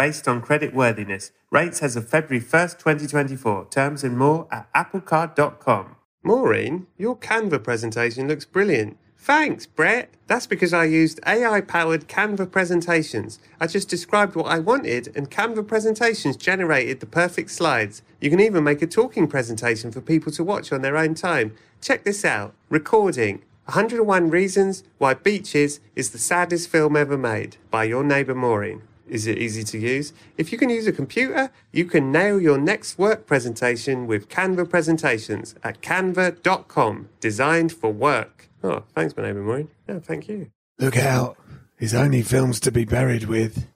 based on credit worthiness. Rates as of February 1st, 2024. Terms and more at applecard.com. Maureen, your Canva presentation looks brilliant. Thanks, Brett. That's because I used AI powered Canva presentations. I just described what I wanted, and Canva presentations generated the perfect slides. You can even make a talking presentation for people to watch on their own time. Check this out Recording 101 Reasons Why Beaches is the Saddest Film Ever Made by your neighbour Maureen. Is it easy to use? If you can use a computer, you can nail your next work presentation with Canva Presentations at canva.com, designed for work. Oh, thanks, my neighbour Maureen. Oh, thank you. Look out. There's only films to be buried with.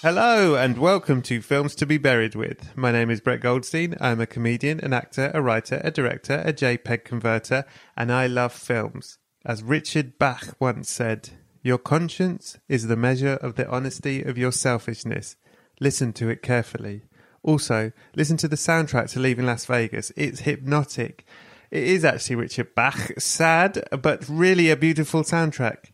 Hello and welcome to Films to be Buried with. My name is Brett Goldstein. I'm a comedian, an actor, a writer, a director, a JPEG converter, and I love films. As Richard Bach once said, Your conscience is the measure of the honesty of your selfishness. Listen to it carefully. Also, listen to the soundtrack to Leaving Las Vegas. It's hypnotic. It is actually Richard Bach. Sad, but really a beautiful soundtrack.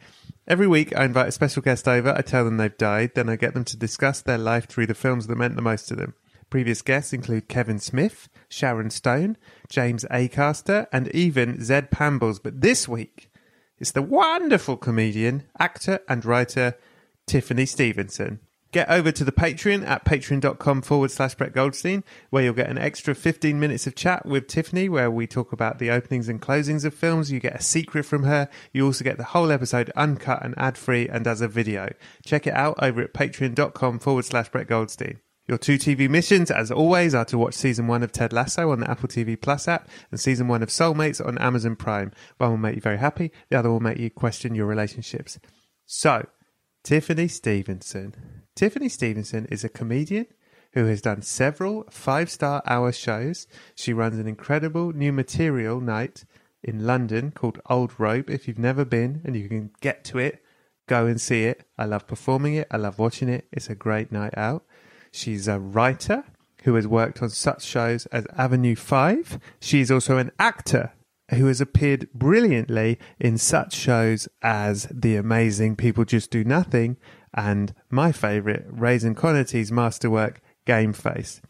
Every week, I invite a special guest over. I tell them they've died, then I get them to discuss their life through the films that meant the most to them. Previous guests include Kevin Smith, Sharon Stone, James Acaster, and even Zed Pambles. But this week, it's the wonderful comedian, actor, and writer Tiffany Stevenson. Get over to the Patreon at patreon.com forward slash Brett Goldstein, where you'll get an extra 15 minutes of chat with Tiffany, where we talk about the openings and closings of films. You get a secret from her. You also get the whole episode uncut and ad free and as a video. Check it out over at patreon.com forward slash Brett Goldstein. Your two TV missions, as always, are to watch season one of Ted Lasso on the Apple TV Plus app and season one of Soulmates on Amazon Prime. One will make you very happy, the other will make you question your relationships. So, Tiffany Stevenson. Tiffany Stevenson is a comedian who has done several five star hour shows. She runs an incredible new material night in London called Old Rope. If you've never been and you can get to it, go and see it. I love performing it, I love watching it. It's a great night out. She's a writer who has worked on such shows as Avenue 5. She's also an actor who has appeared brilliantly in such shows as The Amazing People Just Do Nothing and my favourite, Roisin Conaty's masterwork, Game Face.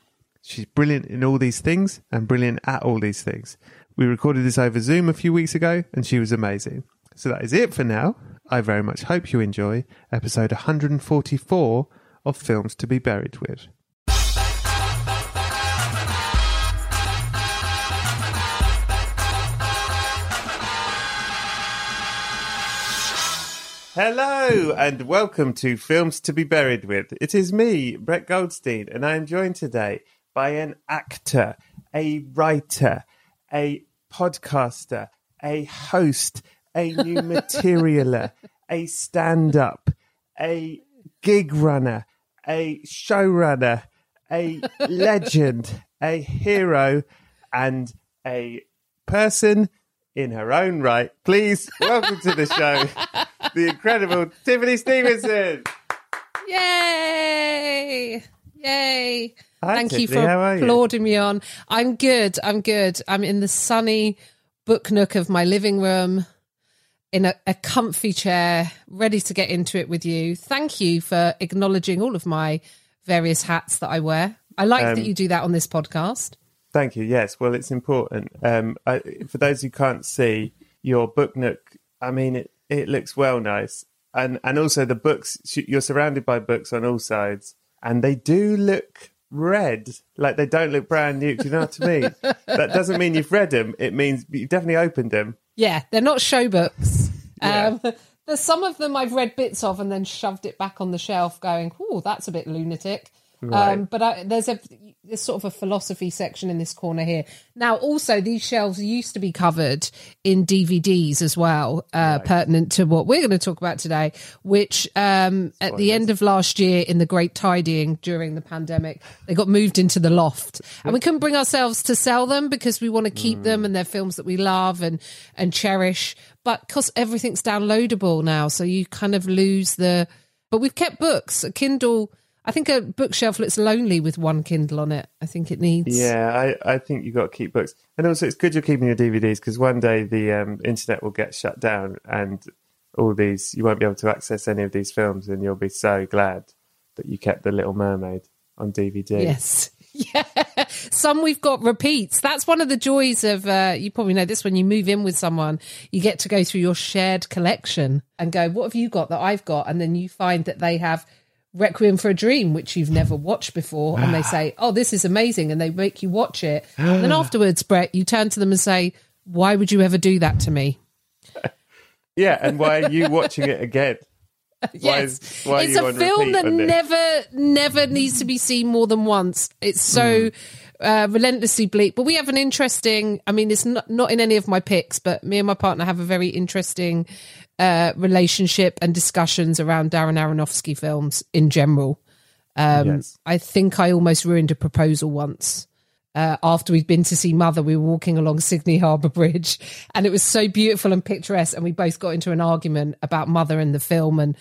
She's brilliant in all these things and brilliant at all these things. We recorded this over Zoom a few weeks ago and she was amazing. So that is it for now. I very much hope you enjoy episode 144 of Films to be Buried with. Hello and welcome to Films to be Buried with. It is me, Brett Goldstein, and I am joined today by an actor, a writer, a podcaster, a host, a new materialer, a stand up, a gig runner, a showrunner, a legend, a hero, and a person in her own right. Please welcome to the show the incredible Tiffany Stevenson. Yay! Yay! Hi, Thank you for you? applauding me on. I'm good. I'm good. I'm in the sunny book nook of my living room in a, a comfy chair, ready to get into it with you. Thank you for acknowledging all of my various hats that I wear. I like Um, that you do that on this podcast. Thank you. Yes, well, it's important. Um, I, for those who can't see your book nook, I mean, it, it looks well nice, and and also the books. You're surrounded by books on all sides, and they do look red, like they don't look brand new. Do you know what I mean? that doesn't mean you've read them. It means you've definitely opened them. Yeah, they're not show books. Yeah. Um, there's some of them I've read bits of and then shoved it back on the shelf, going, "Oh, that's a bit lunatic." Right. Um, but I, there's a there's sort of a philosophy section in this corner here. Now, also these shelves used to be covered in DVDs as well, uh, pertinent to what we're going to talk about today. Which um, at the end of last year, in the Great Tidying during the pandemic, they got moved into the loft, and we couldn't bring ourselves to sell them because we want to keep them and they're films that we love and and cherish. But because everything's downloadable now, so you kind of lose the. But we've kept books, a Kindle. I think a bookshelf looks lonely with one Kindle on it. I think it needs. Yeah, I, I think you've got to keep books. And also, it's good you're keeping your DVDs because one day the um, internet will get shut down and all these, you won't be able to access any of these films. And you'll be so glad that you kept The Little Mermaid on DVD. Yes. Yeah. Some we've got repeats. That's one of the joys of, uh, you probably know this when you move in with someone, you get to go through your shared collection and go, what have you got that I've got? And then you find that they have Requiem for a Dream, which you've never watched before. And they say, oh, this is amazing. And they make you watch it. And then afterwards, Brett, you turn to them and say, why would you ever do that to me? Yeah, and why are you watching it again? Why Yes, is- why it's a film that never, never needs to be seen more than once. It's so uh, relentlessly bleak. But we have an interesting. I mean, it's not not in any of my picks, but me and my partner have a very interesting uh, relationship and discussions around Darren Aronofsky films in general. Um, Yes. I think I almost ruined a proposal once. Uh, after we'd been to see Mother, we were walking along Sydney Harbour Bridge, and it was so beautiful and picturesque. And we both got into an argument about Mother and the film, and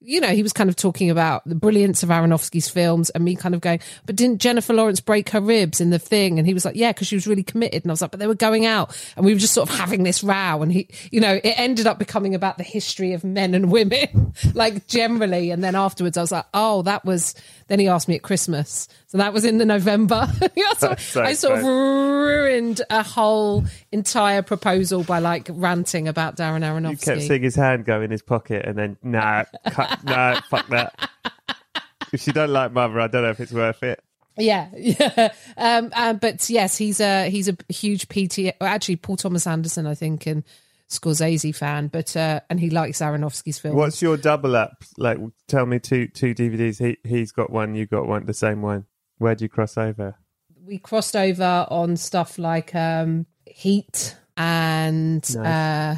you know, he was kind of talking about the brilliance of Aronofsky's films, and me kind of going, "But didn't Jennifer Lawrence break her ribs in the thing?" And he was like, "Yeah, because she was really committed." And I was like, "But they were going out," and we were just sort of having this row. And he, you know, it ended up becoming about the history of men and women, like generally. And then afterwards, I was like, "Oh, that was." Then he asked me at Christmas, so that was in the November. So so I sort of ruined a whole entire proposal by like ranting about Darren Aronofsky. You kept seeing his hand go in his pocket and then, nah, cut, nah, fuck that. If you don't like Mother, I don't know if it's worth it. Yeah, yeah. Um, uh, but yes, he's a he's a huge PT. Actually, Paul Thomas Anderson, I think, and Scorsese fan. But uh, and he likes Aronofsky's films. What's your double up? Like, tell me two two DVDs. He he's got one, you got one, the same one. Where do you cross over? we crossed over on stuff like um, Heat and uh,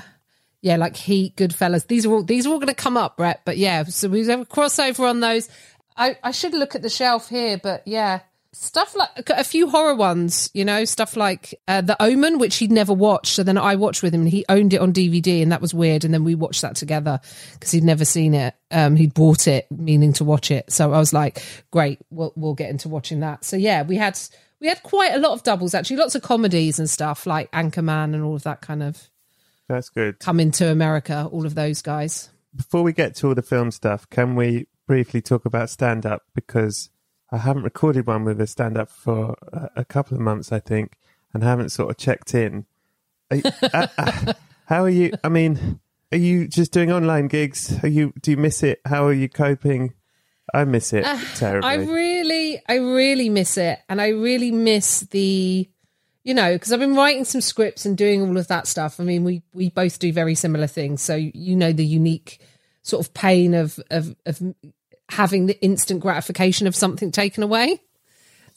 yeah, like Heat, Goodfellas. These are all these are all going to come up, Brett. But yeah, so we have a crossover on those. I, I should look at the shelf here, but yeah, stuff like a few horror ones. You know, stuff like uh, The Omen, which he'd never watched. So then I watched with him, and he owned it on DVD, and that was weird. And then we watched that together because he'd never seen it. Um, he'd bought it, meaning to watch it. So I was like, great, we'll we'll get into watching that. So yeah, we had we had quite a lot of doubles actually, lots of comedies and stuff like Anchorman and all of that kind of That's good. coming to America. All of those guys. Before we get to all the film stuff, can we briefly talk about stand up? Because I haven't recorded one with a stand up for a, a couple of months, I think, and haven't sort of checked in. Are you- uh, uh, how are you? I mean, are you just doing online gigs? Are you? Do you miss it? How are you coping? I miss it terribly. I really, I really miss it, and I really miss the, you know, because I've been writing some scripts and doing all of that stuff. I mean, we we both do very similar things, so you know the unique sort of pain of of of having the instant gratification of something taken away.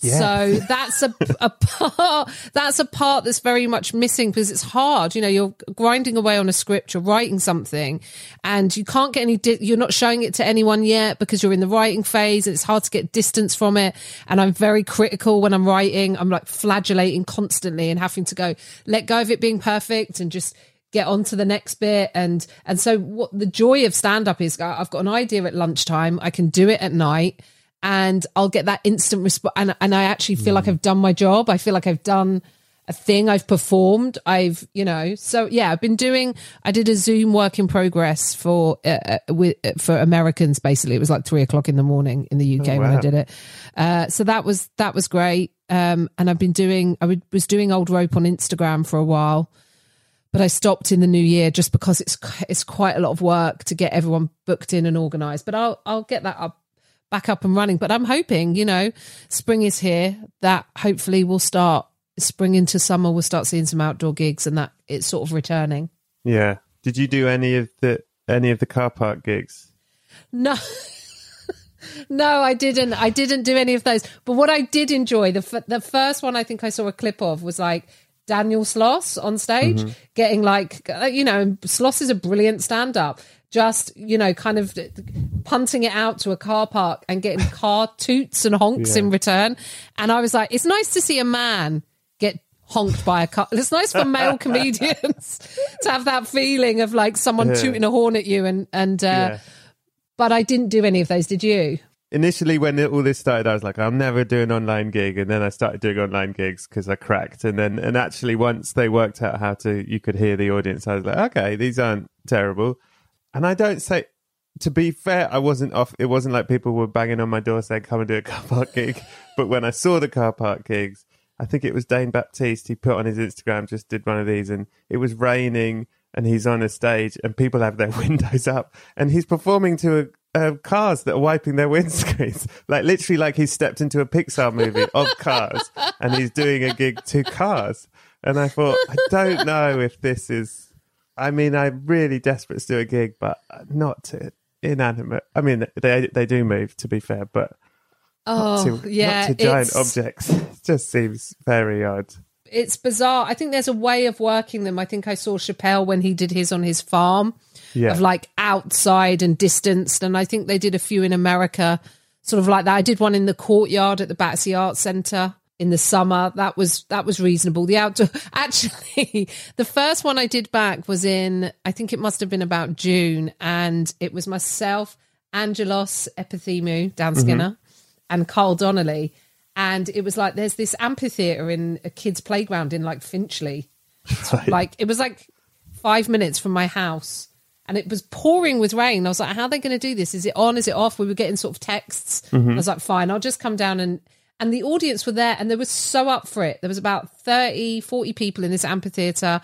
So that's a, a part that's a part that's very much missing because it's hard. You know, you're grinding away on a script, you're writing something, and you can't get any. Di- you're not showing it to anyone yet because you're in the writing phase, and it's hard to get distance from it. And I'm very critical when I'm writing. I'm like flagellating constantly and having to go let go of it being perfect and just get on to the next bit. And and so what the joy of stand up is I've got an idea at lunchtime. I can do it at night and I'll get that instant response and, and I actually feel like I've done my job. I feel like I've done a thing. I've performed. I've you know so yeah I've been doing I did a Zoom work in progress for uh, uh, with uh, for Americans basically. It was like three o'clock in the morning in the UK when I did it. Uh, so that was that was great. Um, and I've been doing I was doing old rope on Instagram for a while but I stopped in the new year just because it's it's quite a lot of work to get everyone booked in and organised. But I'll I'll get that up back up and running. But I'm hoping, you know, spring is here. That hopefully we'll start spring into summer. We'll start seeing some outdoor gigs, and that it's sort of returning. yeah. Did you do any of the any of the car park gigs? No. No, I didn't. I didn't do any of those. But what I did enjoy, the f- the first one I think I saw a clip of was like Daniel Sloss on stage Mm-hmm. getting like you know, Sloss is a brilliant stand up. Just, you know, kind of punting it out to a car park and getting car toots and honks in return. And I was like, it's nice to see a man get honked by a car. It's nice for male comedians to have that feeling of like someone Yeah. tooting a horn at you and and uh Yeah. but I didn't do any of those, did you? Initially, when all this started, I was like, "I'll never do an online gig," and then I started doing online gigs because I cracked. And then, and actually, once they worked out how to, you could hear the audience. I was like, "Okay, these aren't terrible." And I don't say, to be fair, I wasn't off. It wasn't like people were banging on my door saying, "Come and do a car park gig." but when I saw the car park gigs, I think it was Dane Baptiste. He put on his Instagram, just did one of these, and it was raining, and he's on a stage, and people have their windows up, and he's performing to a, uh, cars that are wiping their windscreens, like literally, like he's stepped into a Pixar movie of cars, and he's doing a gig to cars. And I thought, I don't know if this is. I mean, I'm really desperate to do a gig, but not to inanimate. I mean, they they do move, to be fair, but Oh, to, yeah. to giant objects. It just seems very odd. it's bizarre. I think there's a way of working them. I think I saw Chappelle when he did his on his farm Yeah. of like outside and distanced. And I think they did a few in America, sort of like that. I did one in the courtyard at the Battersea Arts Centre in the summer. That was that was reasonable. The outdoor actually the first one I did back was in I think it must have been about June and it was myself, Angelos Epithemiou, Dan mm-hmm. Skinner, and Carl Donnelly. And it was like there's this amphitheatre in a kid's playground in like Finchley. Like it was like five minutes from my house. And it was pouring with rain. I was like, how are they going to do this? Is it on? Is it off? We were getting sort of texts. Mm-hmm. I was like, fine, I'll just come down and and the audience were there and they were so up for it. There was about 30, 40 people in this amphitheatre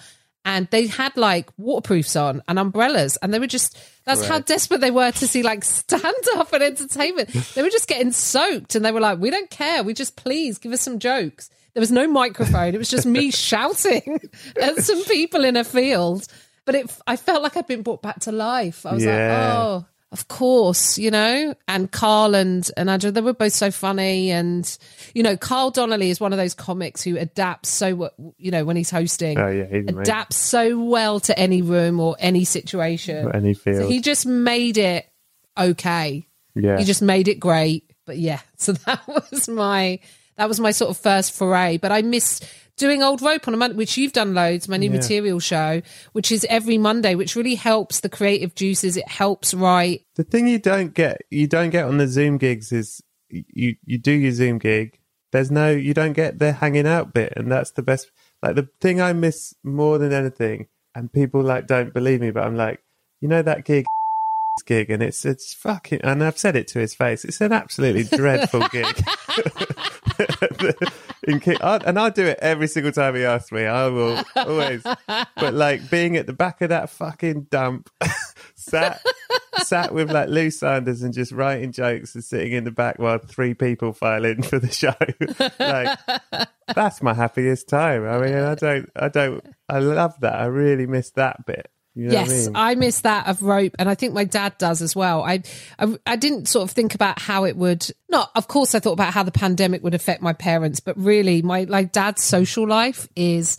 and they had like waterproofs on and umbrellas and they were just that's how desperate they were to see like stand up and entertainment they were just getting soaked and they were like we don't care we just please give us some jokes there was no microphone it was just me shouting at some people in a field but it i felt like i'd been brought back to life i was Yeah. like oh of course, you know, and Carl and, and Andrew, they were both so funny. And, you know, Carl Donnelly is one of those comics who adapts so, you know, when he's hosting, Oh, yeah, he's adapts so well to any room or any situation. Or any So field. he just made it okay. yeah. He just made it great. But yeah, so that was my, that was my sort of first foray. But I miss doing old rope on a month, which you've done loads, my new Yeah. material show, which is every Monday, which really helps the creative juices. It helps write. the thing you don't get you don't get on the zoom gigs is you you do your zoom gig there's no you don't get the hanging out bit and that's the best like the thing i miss more than anything and people like don't believe me but i'm like you know that gig gig and it's it's fucking and i've said it to his face it's an absolutely dreadful gig and I'll do it every single time he asks me. I will always. But like being at the back of that fucking dump, sat sat with like Lou Sanders and just writing jokes and sitting in the back while three people file in for the show. like that's my happiest time. I mean, I don't, I don't, I love that. I really miss that bit. You know yes, I I, miss that of rope, and I think my dad does as well. I, I, I didn't sort of think about how it would. Not, of course, I thought about how the pandemic would affect my parents, but really, my like dad's social life is,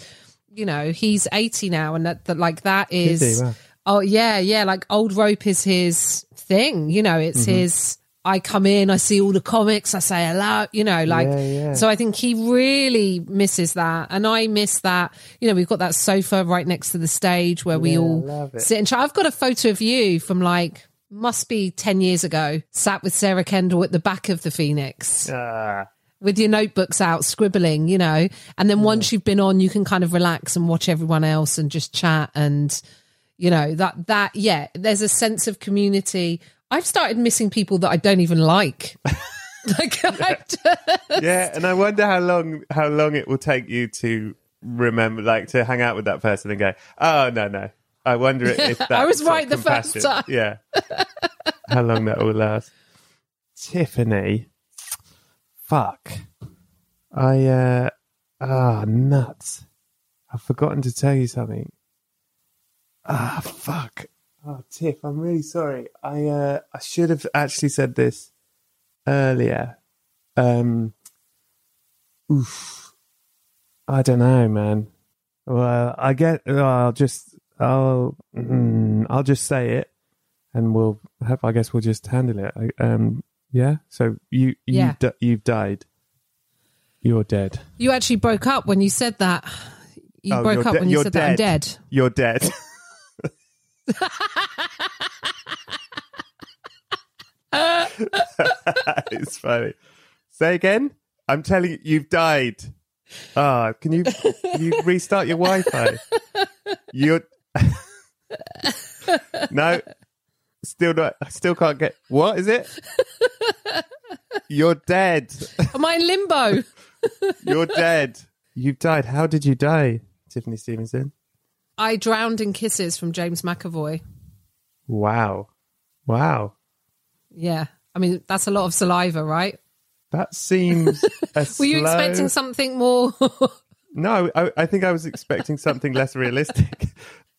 you know, he's eighty now, and that, that like that is. Wow. Oh yeah, yeah. Like old rope is his thing. You know, it's Mm-hmm. his. I come in, I see all the comics, I say hello. You know, like Yeah, yeah. so. I think he really misses that, and I miss that. You know, we've got that sofa right next to the stage where we Yeah, all sit and chat. I've got a photo of you from like must be ten years ago, sat with Sarah Kendall at the back of the Phoenix Ah, with your notebooks out, scribbling. You know, and then once you've been on, you can kind of relax and watch everyone else and just chat and you know that that yeah there's a sense of community i've started missing people that i don't even like like just- yeah, and I wonder how long how long it will take you to remember, like, to hang out with that person and go, "Oh no, no." I wonder if that I was right the first time. Yeah, how long that will last. Tiffany, fuck, I uh, ah nuts. I've forgotten to tell you something. Ah fuck. Oh, Tiff, I'm really sorry. I uh, I should have actually said this earlier. Um, oof, I don't know, man. Well, I get. I'll just. I'll. Mm, I'll just say it, and we'll have. I guess we'll just handle it. I- Um. Yeah. So you. you Yeah. di- you've died. You're dead. You actually broke up when you said that. You Oh, broke up de- when you said that I'm dead. dead. You're dead. it's funny. Say again. I'm telling you, you've died. Ah, can you can you restart your Wi-Fi? You're no, still not. I still can't get. What is it? You're dead. Am I in limbo? You're dead. You've died. How did you die, Tiffany Stevenson? I drowned in kisses from James McAvoy. Wow, wow. Yeah. I mean, that's a lot of saliva, right? That seems. A Were you slow- expecting something more? No, I, I think I was expecting something less realistic.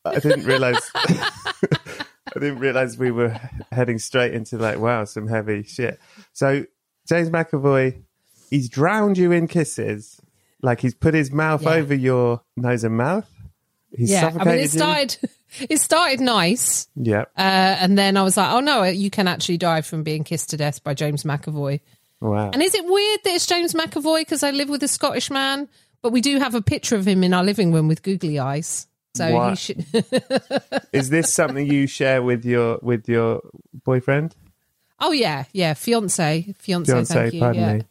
I didn't realize. I didn't realize we were heading straight into like, wow, some heavy shit. So James McAvoy, he's drowned you in kisses, like he's put his mouth Yeah. over your nose and mouth. He's yeah. I mean, it you. started. It started nice, Yeah, uh, and then I was like, "Oh no, you can actually die from being kissed to death by James McAvoy." wow. And is it weird that it's James McAvoy because I live with a Scottish man, but we do have a picture of him in our living room with googly eyes. So he should. Is this something you share with your with your boyfriend? oh yeah, yeah, fiance, fiance. Fiance, thank you. pardon yeah. me.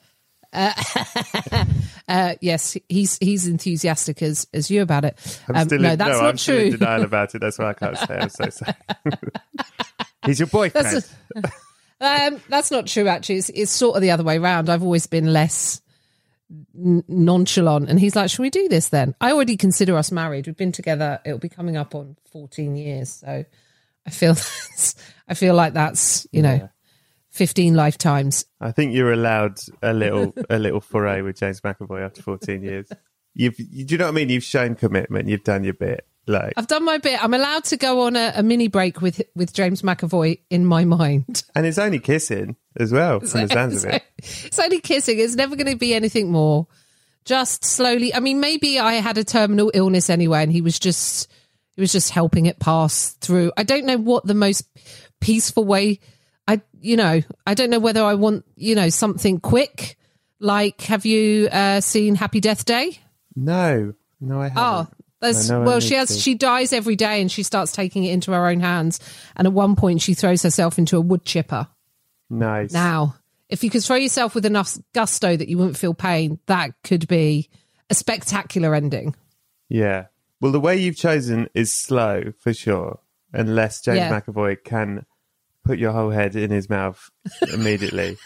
Uh, yes, he's he's enthusiastic as as you about it. I'm Um, no, in, that's no, not I'm still in true. denial about it. That's why I can't say. I'm so sorry. He's your boyfriend. That's Um, that's not true. Actually, it's, it's sort of the other way around. I've always been less n- nonchalant, and he's like, "Should we do this then?" I already consider us married. We've been together. It'll be coming up on fourteen years, so I feel that's, I feel like that's you know fifteen lifetimes. I think you're allowed a little a little foray with James McAvoy after 14 years. You've, you, do you know what I mean? You've shown commitment. You've done your bit. Like, I've done my bit. I'm allowed to go on a, a mini break with with James McAvoy in my mind. and it's only kissing as well from the sounds of it. It's only kissing. It's never going to be anything more. Just slowly. I mean, maybe I had a terminal illness anyway, and he was just he was just helping it pass through. I don't know what the most peaceful way. You know I don't know whether I want you know something quick. Like, have you uh, seen Happy Death Day? No, no, I haven't. Oh, know well, she has. to. She dies every day, and she starts taking it into her own hands. And at one point, she throws herself into a wood chipper. nice. Now, if you could throw yourself with enough gusto that you wouldn't feel pain, that could be a spectacular ending. Yeah. Well, the way you've chosen is slow for sure, unless James Yeah. McAvoy can put your whole head in his mouth immediately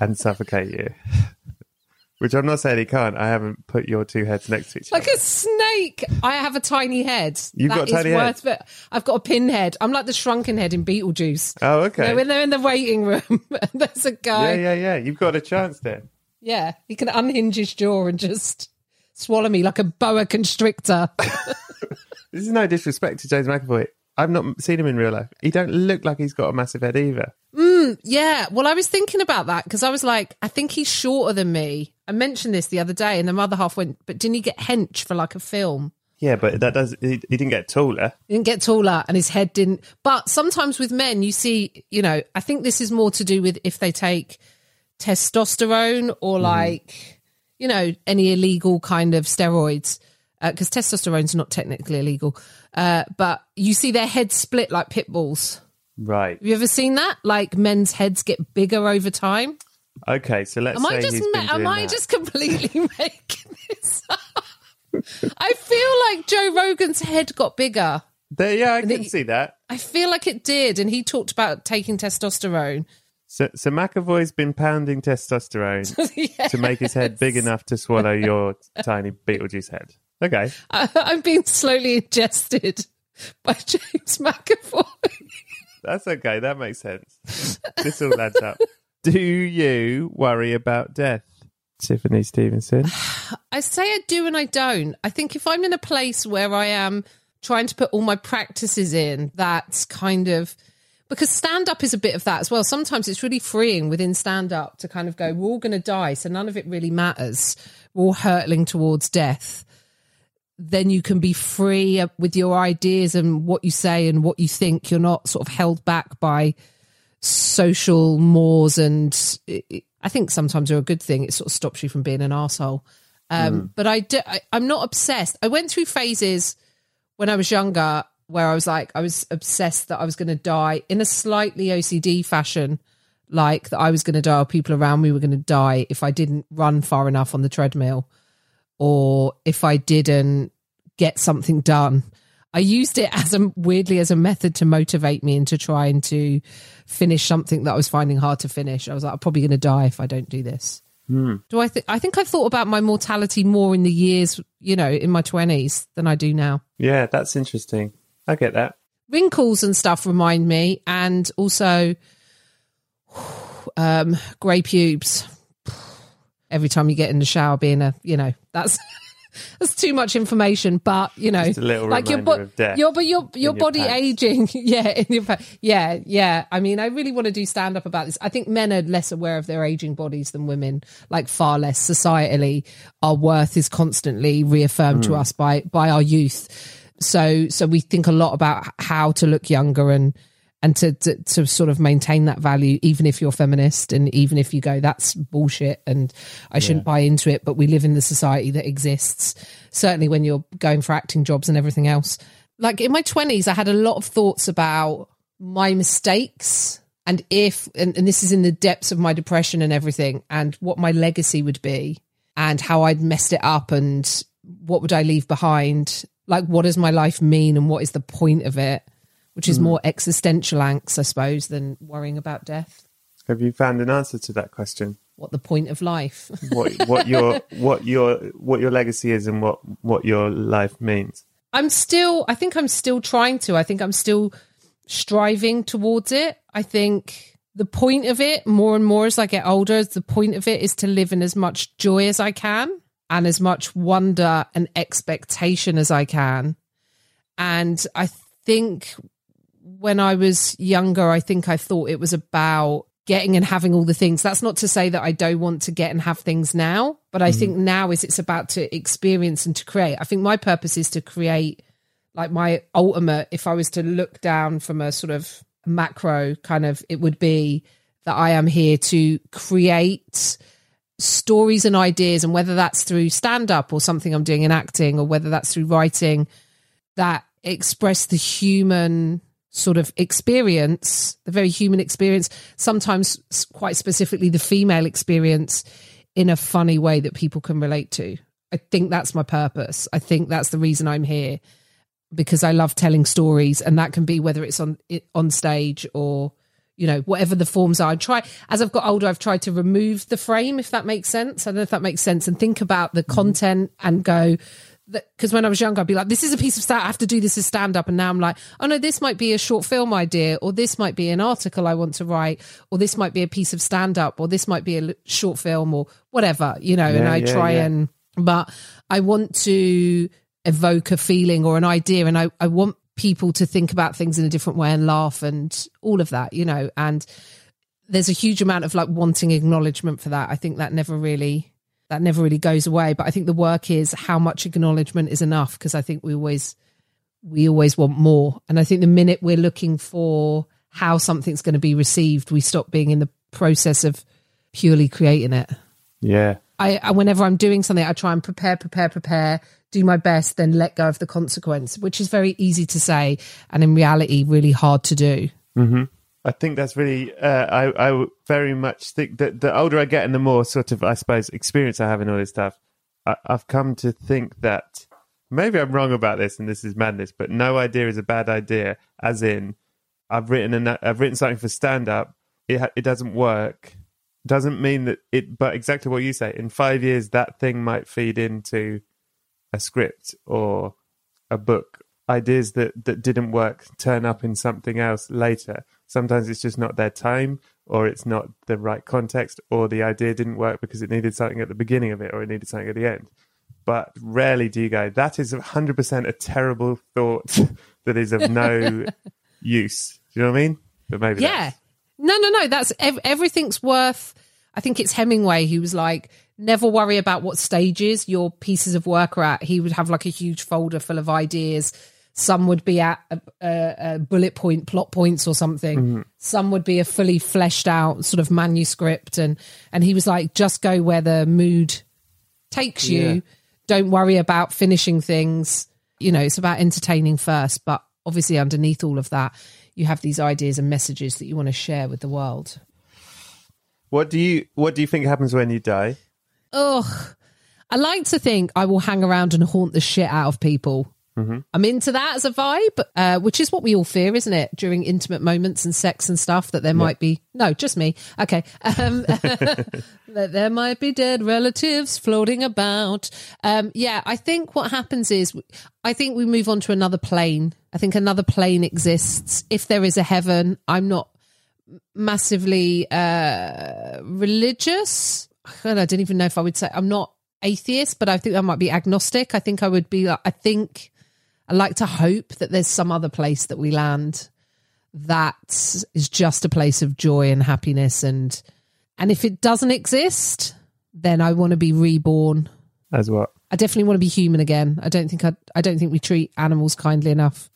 and suffocate you. Which I'm not saying he can't. I haven't put your two heads next to each Like other. Like a snake. I have a tiny head. You've That got a tiny is head? worth. I've got a pinhead. I'm like the shrunken head in Beetlejuice. Oh, You okay. know, when they're in the waiting room, there's a guy. yeah, yeah. Yeah. You've got a chance there. Yeah, he can unhinge his jaw and just swallow me like a boa constrictor. This is no disrespect to James McAvoy. I've not seen him in real life. He don't look like he's got a massive head either. Mm, yeah, well, I was thinking about that because I was like, I think he's shorter than me. I mentioned this the other day, and the mother half went, but didn't he get hench for like a film? Yeah, but that does. He, he didn't get taller. He didn't get taller, and his head didn't. But sometimes with men, you see, you know, I think this is more to do with if they take testosterone or mm. like, you know, any illegal kind of steroids, uh, because testosterone's not technically illegal. Uh, but you see their heads split like pit bulls. Right. Have you ever seen that? Like men's heads get bigger over time. Okay, so let's Am I just ma- am I that. just completely making this up? I feel like Joe Rogan's head got bigger. There, yeah, I can it- see that. I feel like it did, and he talked about taking testosterone. So, so McAvoy's been pounding testosterone Yeah. to make his head big enough to swallow your tiny Beetlejuice head. Okay. I, I'm being slowly ingested by James McAvoy. That's okay. That makes sense. This all adds up. Do you worry about death, Tiffany Stevenson? I say I do and I don't. I think if I'm in a place where I am trying to put all my practices in, that's kind of because stand up is a bit of that as well. Sometimes it's really freeing within stand up to kind of go, we're all going to die, so none of it really matters. We're all hurtling towards death. Then you can be free with your ideas and what you say and what you think. You're not sort of held back by social mores, and it, I think sometimes are a good thing. It sort of stops you from being an asshole. Um, mm. But I, do, I, I'm not obsessed. I went through phases when I was younger where I was like, I was obsessed that I was going to die in a slightly OCD fashion, like that I was going to die or people around me were going to die if I didn't run far enough on the treadmill or if I didn't get something done. I used it as a weirdly as a method to motivate me into trying to finish something that I was finding hard to finish. I was like, I'm probably going to die if I don't do this. Hmm. Do I think? I think I've thought about my mortality more in the years, you know, in my twenties than I do now. Yeah, that's interesting. I get that. Wrinkles and stuff remind me, and also um, grey pubes. Every time you get in the shower, being a, you know, that's that's too much information. But you know, like your bo- your but your your body your aging, yeah, in your yeah, yeah. I mean, I really want to do stand up about this. I think men are less aware of their aging bodies than women, like far less societally. Our worth is constantly reaffirmed mm. to hmm. us by by our youth so so we think a lot about how to look younger and and to, to, to sort of maintain that value, even if you're feminist and even if you go, that's bullshit and I shouldn't yeah. buy into it. But we live in the society that exists. Certainly when you're going for acting jobs and everything else. Like in my twenties, I had a lot of thoughts about my mistakes and if, and, and this is in the depths of my depression and everything and what my legacy would be and how I'd messed it up and what would I leave behind like what does my life mean and what is the point of it which is mm. more existential angst i suppose than worrying about death. Have you found an answer to that question? What the point of life. What what your what your what your legacy is and what what your life means? I'm still i think i'm still trying to. I think i'm still striving towards it. I think the point of it more and more as i get older the point of it is to live in as much joy as i can and as much wonder and expectation as I can. And I think when I was younger, I think I thought it was about getting and having all the things. That's not to say that I don't want to get and have things now, but I mm-hmm. think now is it's about to experience and to create. I think my purpose is to create like my ultimate if I was to look down from a sort of macro kind of it would be that I am here to create stories and ideas, and whether that's through stand up or something I'm doing in acting, or whether that's through writing, that express the human sort of experience, the very human experience, sometimes quite specifically the female experience in a funny way that people can relate to. I think that's my purpose. I think that's the reason I'm here because I love telling stories and that can be whether it's on on stage or you know, whatever the forms are. I try as I've got older, I've tried to remove the frame, if that makes sense. I don't know if that makes sense, and think about the mm-hmm. content and go because when I was younger, I'd be like, this is a piece of stand. I have to do this as stand up. And now I'm like, oh no, this might be a short film idea, or this might be an article I want to write, or this might be a piece of stand up, or this might be a short film, or whatever, you know. Yeah, and I yeah, try yeah. and, but I want to evoke a feeling or an idea, and I, I want people to think about things in a different way and laugh and all of that, you know. And there's a huge amount of like wanting acknowledgement for that. I think that never really that never really goes away. But I think the work is how much acknowledgement is enough because I think we always we always want more. And I think the minute we're looking for how something's going to be received, we stop being in the process of purely creating it. Yeah. I, I whenever I'm doing something, I try and prepare, prepare, prepare, do my best, then let go of the consequence, which is very easy to say, and in reality, really hard to do. Mm-hmm. I think that's really. Uh, I I very much think that the older I get and the more sort of I suppose experience I have in all this stuff, I, I've come to think that maybe I'm wrong about this, and this is madness, but no idea is a bad idea. As in, I've written an, I've written something for stand up. It it doesn't work. Doesn't mean that it. But exactly what you say. In five years, that thing might feed into a script or a book. Ideas that, that didn't work turn up in something else later. Sometimes it's just not their time, or it's not the right context, or the idea didn't work because it needed something at the beginning of it, or it needed something at the end. But rarely do you go, that is 100% a terrible thought that is of no use. Do you know what I mean? but maybe Yeah. No, no, no. That's ev- everything's worth. I think it's Hemingway. He was like, never worry about what stages your pieces of work are at. He would have like a huge folder full of ideas. Some would be at a, a, a bullet point, plot points, or something. Mm-hmm. Some would be a fully fleshed out sort of manuscript, and and he was like, just go where the mood takes you. Yeah. Don't worry about finishing things. You know, it's about entertaining first, but obviously underneath all of that, you have these ideas and messages that you want to share with the world. What do you What do you think happens when you die? Ugh. I like to think I will hang around and haunt the shit out of people. I'm into that as a vibe, uh, which is what we all fear, isn't it? During intimate moments and sex and stuff, that there might be no, just me. Okay, um, that there might be dead relatives floating about. Um, yeah, I think what happens is, I think we move on to another plane. I think another plane exists. If there is a heaven, I'm not massively uh religious God, i don't even know if i would say i'm not atheist but i think i might be agnostic i think i would be i think i like to hope that there's some other place that we land that is just a place of joy and happiness and and if it doesn't exist then i want to be reborn As what? I definitely want to be human again. I don't think I, I don't think we treat animals kindly enough.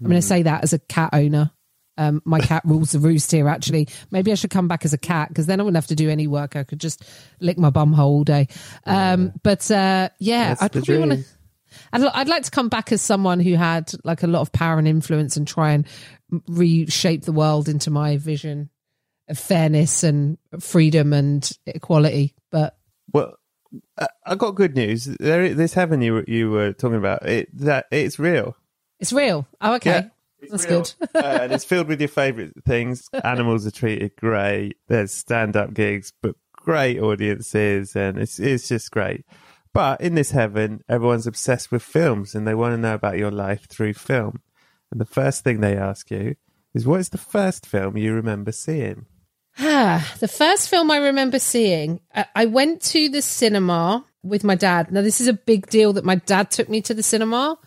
I'm going to say that as a cat owner. Um, my cat rules the roost here. Actually, maybe I should come back as a cat because then I wouldn't have to do any work. I could just lick my bum hole all day. Um, but uh, yeah, That's I'd probably want to. I'd, I'd like to come back as someone who had like a lot of power and influence and try and reshape the world into my vision of fairness and freedom and equality. But Well, I- got good news. There, this heaven you were- you were talking about it that it's real. it's real. Oh, okay. Yeah, it's That's real. good. uh, and it's filled with your favourite things. Animals are treated great. There's stand up gigs, but great audiences, and it's it's just great. But in this heaven, everyone's obsessed with films, and they want to know about your life through film. And the first thing they ask you is, "What is the first film you remember seeing?" Ah, the first film I remember seeing, I, I went to the cinema with my dad. Now, this is a big deal that my dad took me to the cinema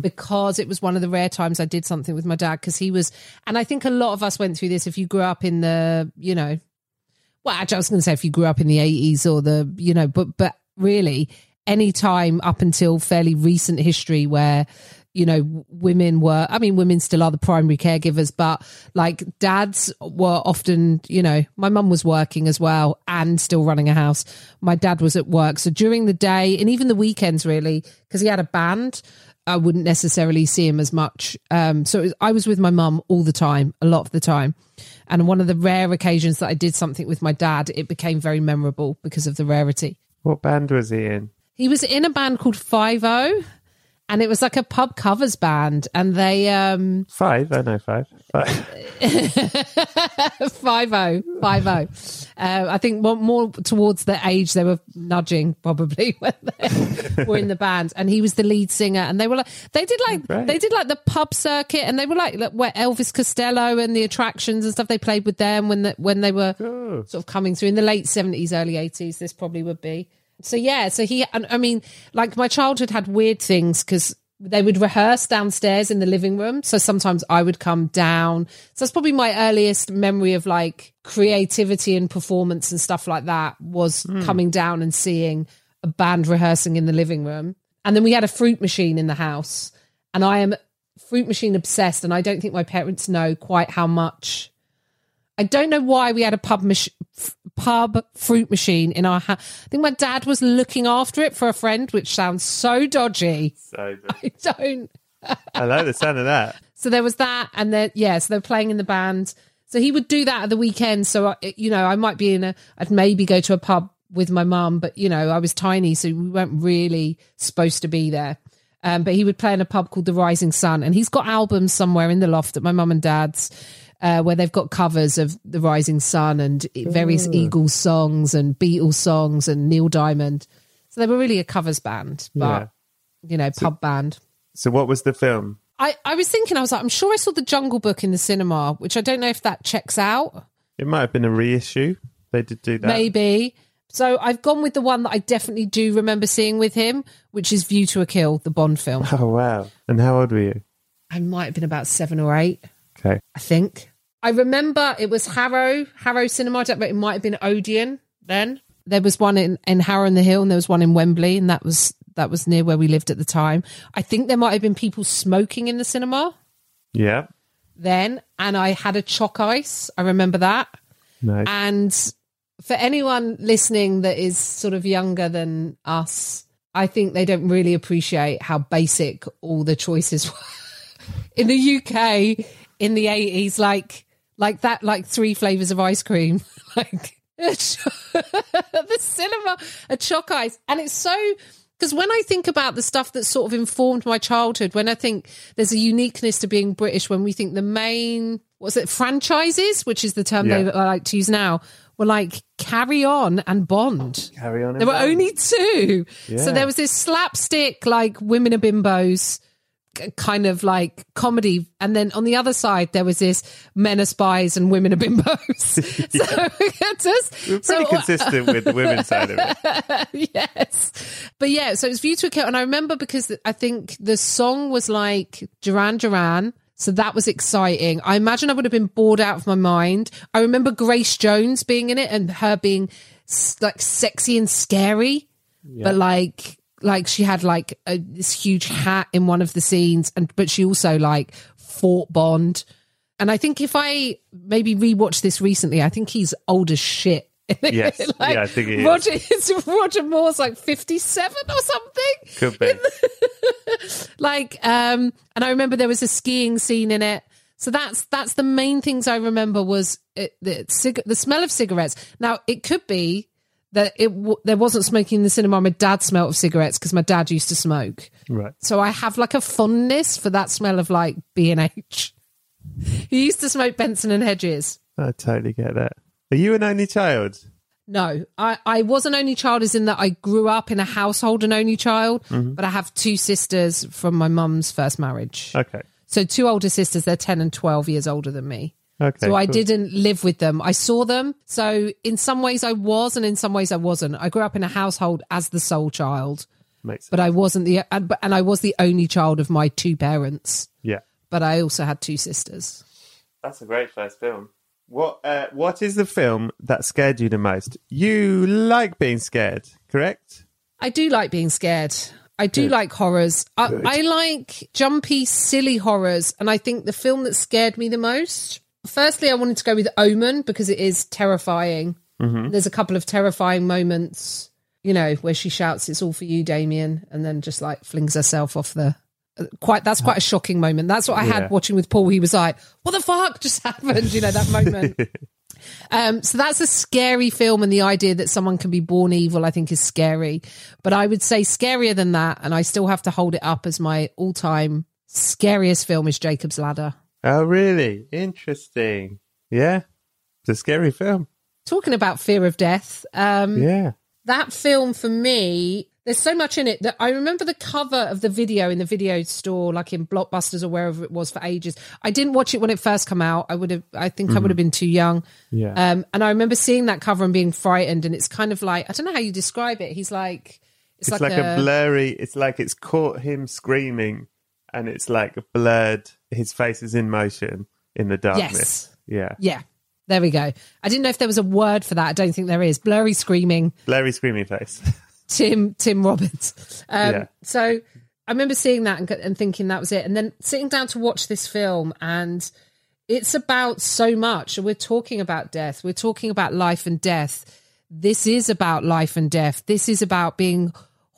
because it was one of the rare times I did something with my dad because he was, and I think a lot of us went through this if you grew up in the, you know, well, actually, I was going to say if you grew up in the 80s or the, you know, but, but really, any time up until fairly recent history where, you know, women were, I mean, women still are the primary caregivers, but like dads were often, you know, my mum was working as well and still running a house. My dad was at work. So during the day and even the weekends, really, because he had a band, I wouldn't necessarily see him as much. Um, so was, I was with my mum all the time, a lot of the time. And one of the rare occasions that I did something with my dad, it became very memorable because of the rarity. What band was he in? He was in a band called Five O, and it was like a pub covers band, and they um Five. I know five. Five. O, Five O. Uh, I think more, more towards the age they were nudging probably when they were in the band, and he was the lead singer, and they were like they did like Right. they did like the pub circuit, and they were like, like where Elvis Costello and the attractions and stuff. They played with them when the, when they were Oh. sort of coming through in the late seventies, early eighties. This probably would be. So yeah, so he, and I mean, like my childhood had weird things because they would rehearse downstairs in the living room. So sometimes I would come down. So that's probably my earliest memory of like creativity and performance and stuff like that was hmm. coming down and seeing a band rehearsing in the living room. And then we had a fruit machine in the house, and I am fruit machine obsessed. And I don't think my parents know quite how much I don't know why we had a pub mach- f- pub fruit machine in our house. I think my dad was looking after it for a friend, which sounds so dodgy. So I don't. I like the sound of that. So there was that, and then yeah, so they're playing in the band. So he would do that at the weekend. So I, you know, I might be in a. I'd maybe go to a pub with my mum, but you know, I was tiny, so we weren't really supposed to be there. Um, but he would play in a pub called the Rising Sun, and he's got albums somewhere in the loft at my mum and dad's. Uh, where they've got covers of the Rising Sun and various Eagles songs and Beatles songs and Neil Diamond. So they were really a covers band, but Yeah. you know, pub band. So what was the film? I, I was thinking, I was like, I'm sure I saw the Jungle Book in the cinema, which I don't know if that checks out. It might have been a reissue. They did do that. Maybe. So I've gone with the one that I definitely do remember seeing with him, which is View to a Kill, the Bond film. Oh wow! And how old were you? I might have been about seven or eight, Okay. I think. I remember it was Harrow, Harrow Cinema, I don't know, it might have been Odeon then. There was one in, in Harrow on the Hill and there was one in Wembley, and that was that was near where we lived at the time. I think there might have been people smoking in the cinema Yeah. then, and I had a chalk ice. I remember that. Nice. And for anyone listening that is sort of younger than us, I think they don't really appreciate how basic all the choices were. In the UK in the 80s, like like that, like three flavors of ice cream, like the cinema, a chalk ice. And it's so because when I think about the stuff that sort of informed my childhood, when I think there's a uniqueness to being British, when we think the main, what's it, franchises, which is the term Yeah. they I like to use now, were like Carry On and Bond. Carry on. There were only two. Yeah. So there was this slapstick, like women are bimbos kind of like comedy. And then on the other side, there was this men are spies and women are bimbos. so it just, We're pretty so, consistent with the women's side of it. yes. But yeah, so it was View to a Kill. And I remember because I think the song was like Duran Duran. So that was exciting. I imagine I would have been bored out of my mind. I remember Grace Jones being in it and her being like sexy and scary, but like like she had like a, this huge hat in one of the scenes, and but she also like fought Bond. And I think if I maybe rewatched this recently, I think he's old as shit. Yes. Yeah, I think he is. Roger, Roger Moore's like 57 or something. Could be. Like, um, and I remember there was a skiing scene in it. So that's that's the main things I remember was it, the the smell of cigarettes. Now it could be that it w- there wasn't smoking in the cinema. My dad smelled of cigarettes because my dad used to smoke. Right. So I have like a fondness for that smell of like B and H. He used to smoke Benson and Hedges. I totally get that. Are you an only child? No, I, I was an only child, as in that I grew up in a household an only child, mm-hmm. but I have two sisters from my mum's first marriage. Okay. So two older sisters, they're 10 and 12 years older than me. Okay. So I cool. didn't live with them. I saw them. So in some ways I was, and in some ways I wasn't. I grew up in a household as the sole child, Makes sense. but I wasn't the, and, and I was the only child of my two parents, yeah. but I also had two sisters. That's a great first film. What uh, What is the film that scared you the most? You like being scared, correct? I do like being scared. I do like horrors. I, I like jumpy, silly horrors. And I think the film that scared me the most, firstly, I wanted to go with Omen because it is terrifying. There's a couple of terrifying moments, you know, where she shouts, It's all for you, Damien, and then just like flings herself off the. Quite that's quite a shocking moment. That's what I Yeah. had watching with Paul. He was like, "What the fuck just happened?" You know that moment. Um, so that's a scary film, and the idea that someone can be born evil, I think, is scary. But I would say scarier than that, and I still have to hold it up as my all-time scariest film is Jacob's Ladder. Oh, really? Interesting. Yeah. It's a scary film. Talking about fear of death, um, Yeah. that film for me, there's so much in it that I remember the cover of the video in the video store, like in Blockbusters or wherever it was for ages. I didn't watch it when it first came out. I would have, I think I would have been too young. Yeah. Um, and I remember seeing that cover and being frightened. And it's kind of like I don't know how you describe it. He's like it's, it's like, a, blurry. It's like it's caught him screaming, and it's like blurred. His face is in motion in the darkness. Yes. Yeah. yeah. There we go. I didn't know if there was a word for that. I don't think there is. Blurry screaming. Blurry screaming face. Tim Tim Robbins. Um, Yeah. So I remember seeing that and, and thinking that was it, and then sitting down to watch this film, and it's about so much. We're talking about death. We're talking about life and death. This is about life and death. This is about being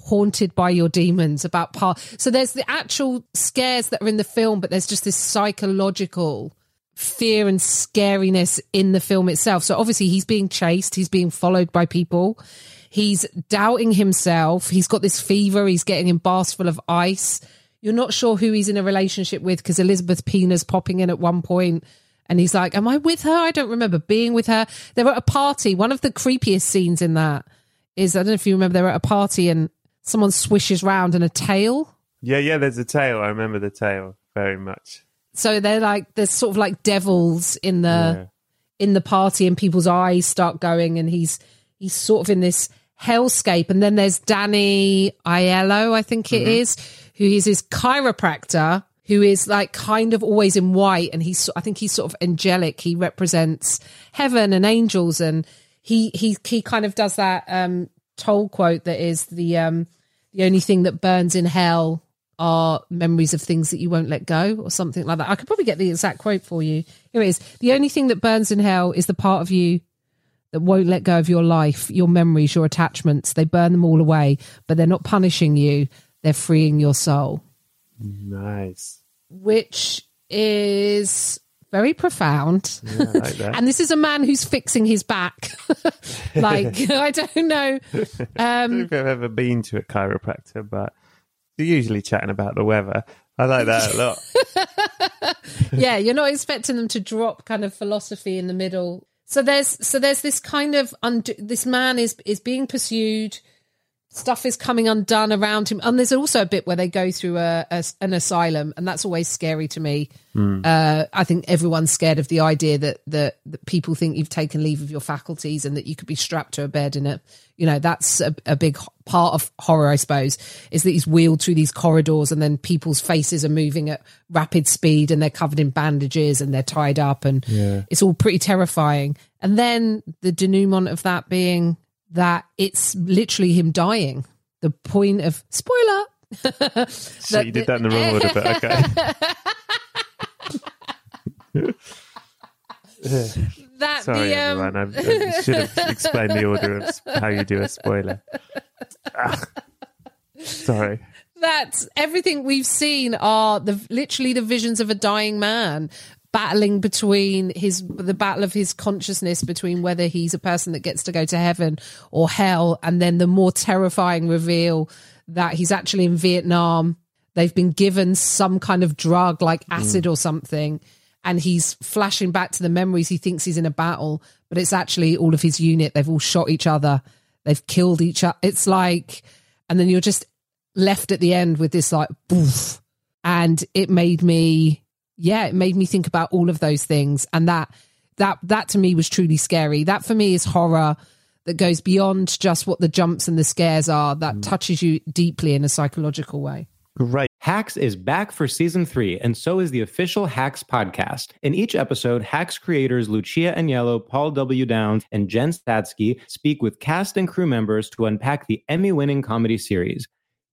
haunted by your demons. About part. So there's the actual scares that are in the film, but there's just this psychological fear and scariness in the film itself. So obviously he's being chased, he's being followed by people. He's doubting himself. He's got this fever. He's getting in baths full of ice. You're not sure who he's in a relationship with because Elizabeth Peña's popping in at one point and he's like, Am I with her? I don't remember being with her. They're at a party. One of the creepiest scenes in that is I don't know if you remember, they're at a party and someone swishes round and a tail. yeah, yeah. There's a tail. I remember the tail very much. So they're like, there's sort of like devils in the. Yeah. in the party and people's eyes start going and he's he's sort of in this hellscape and then there's Danny Aiello I think it is who is his chiropractor who is like kind of always in white and he's I think he's sort of angelic. He represents heaven and angels and he he he kind of does that um toll quote that is the um the only thing that burns in hell are memories of things that you won't let go or something like that. I could probably get the exact quote for you. Here it is. The only thing that burns in hell is the part of you that won't let go of your life, your memories, your attachments. They burn them all away, but they're not punishing you. They're freeing your soul. Nice. Which is very profound. Yeah, like and this is a man who's fixing his back. like, I don't know. I don't know if I've ever been to a chiropractor, but they're usually chatting about the weather. I like that a lot. yeah, you're not expecting them to drop kind of philosophy in the middle. So there's so there's this kind of und- this man is is being pursued. Stuff is coming undone around him, and there's also a bit where they go through a, a an asylum, and that's always scary to me. Uh, I think everyone's scared of the idea that, that that people think you've taken leave of your faculties and that you could be strapped to a bed in it. You know, that's a, a big part of horror, I suppose, is that he's wheeled through these corridors and then people's faces are moving at rapid speed and they're covered in bandages and they're tied up and it's all pretty terrifying. And then the denouement of that being that it's literally him dying. The point of spoiler. So you did that in the wrong order, but okay. that Sorry, the um, everyone. I, I should have explained the order of how you do a spoiler. Ah. Sorry. that everything we've seen are the literally the visions of a dying man battling between his the battle of his consciousness between whether he's a person that gets to go to heaven or hell and then the more terrifying reveal that he's actually in Vietnam. They've been given some kind of drug like mm. acid or something and he's flashing back to the memories he thinks he's in a battle but it's actually all of his unit. They've all shot each other. They've killed each other it's like and then you're just left at the end with this like boof. And it made me yeah it made me think about all of those things and that that that to me was truly scary that for me is horror that goes beyond just what the jumps and the scares are that mm. touches you deeply in a psychological way Great. Hacks is back for season three, and so is the official Hacks podcast. In each episode, Hacks creators Lucia Aniello, Paul W. Downs, and Jen Statsky speak with cast and crew members to unpack the Emmy winning comedy series.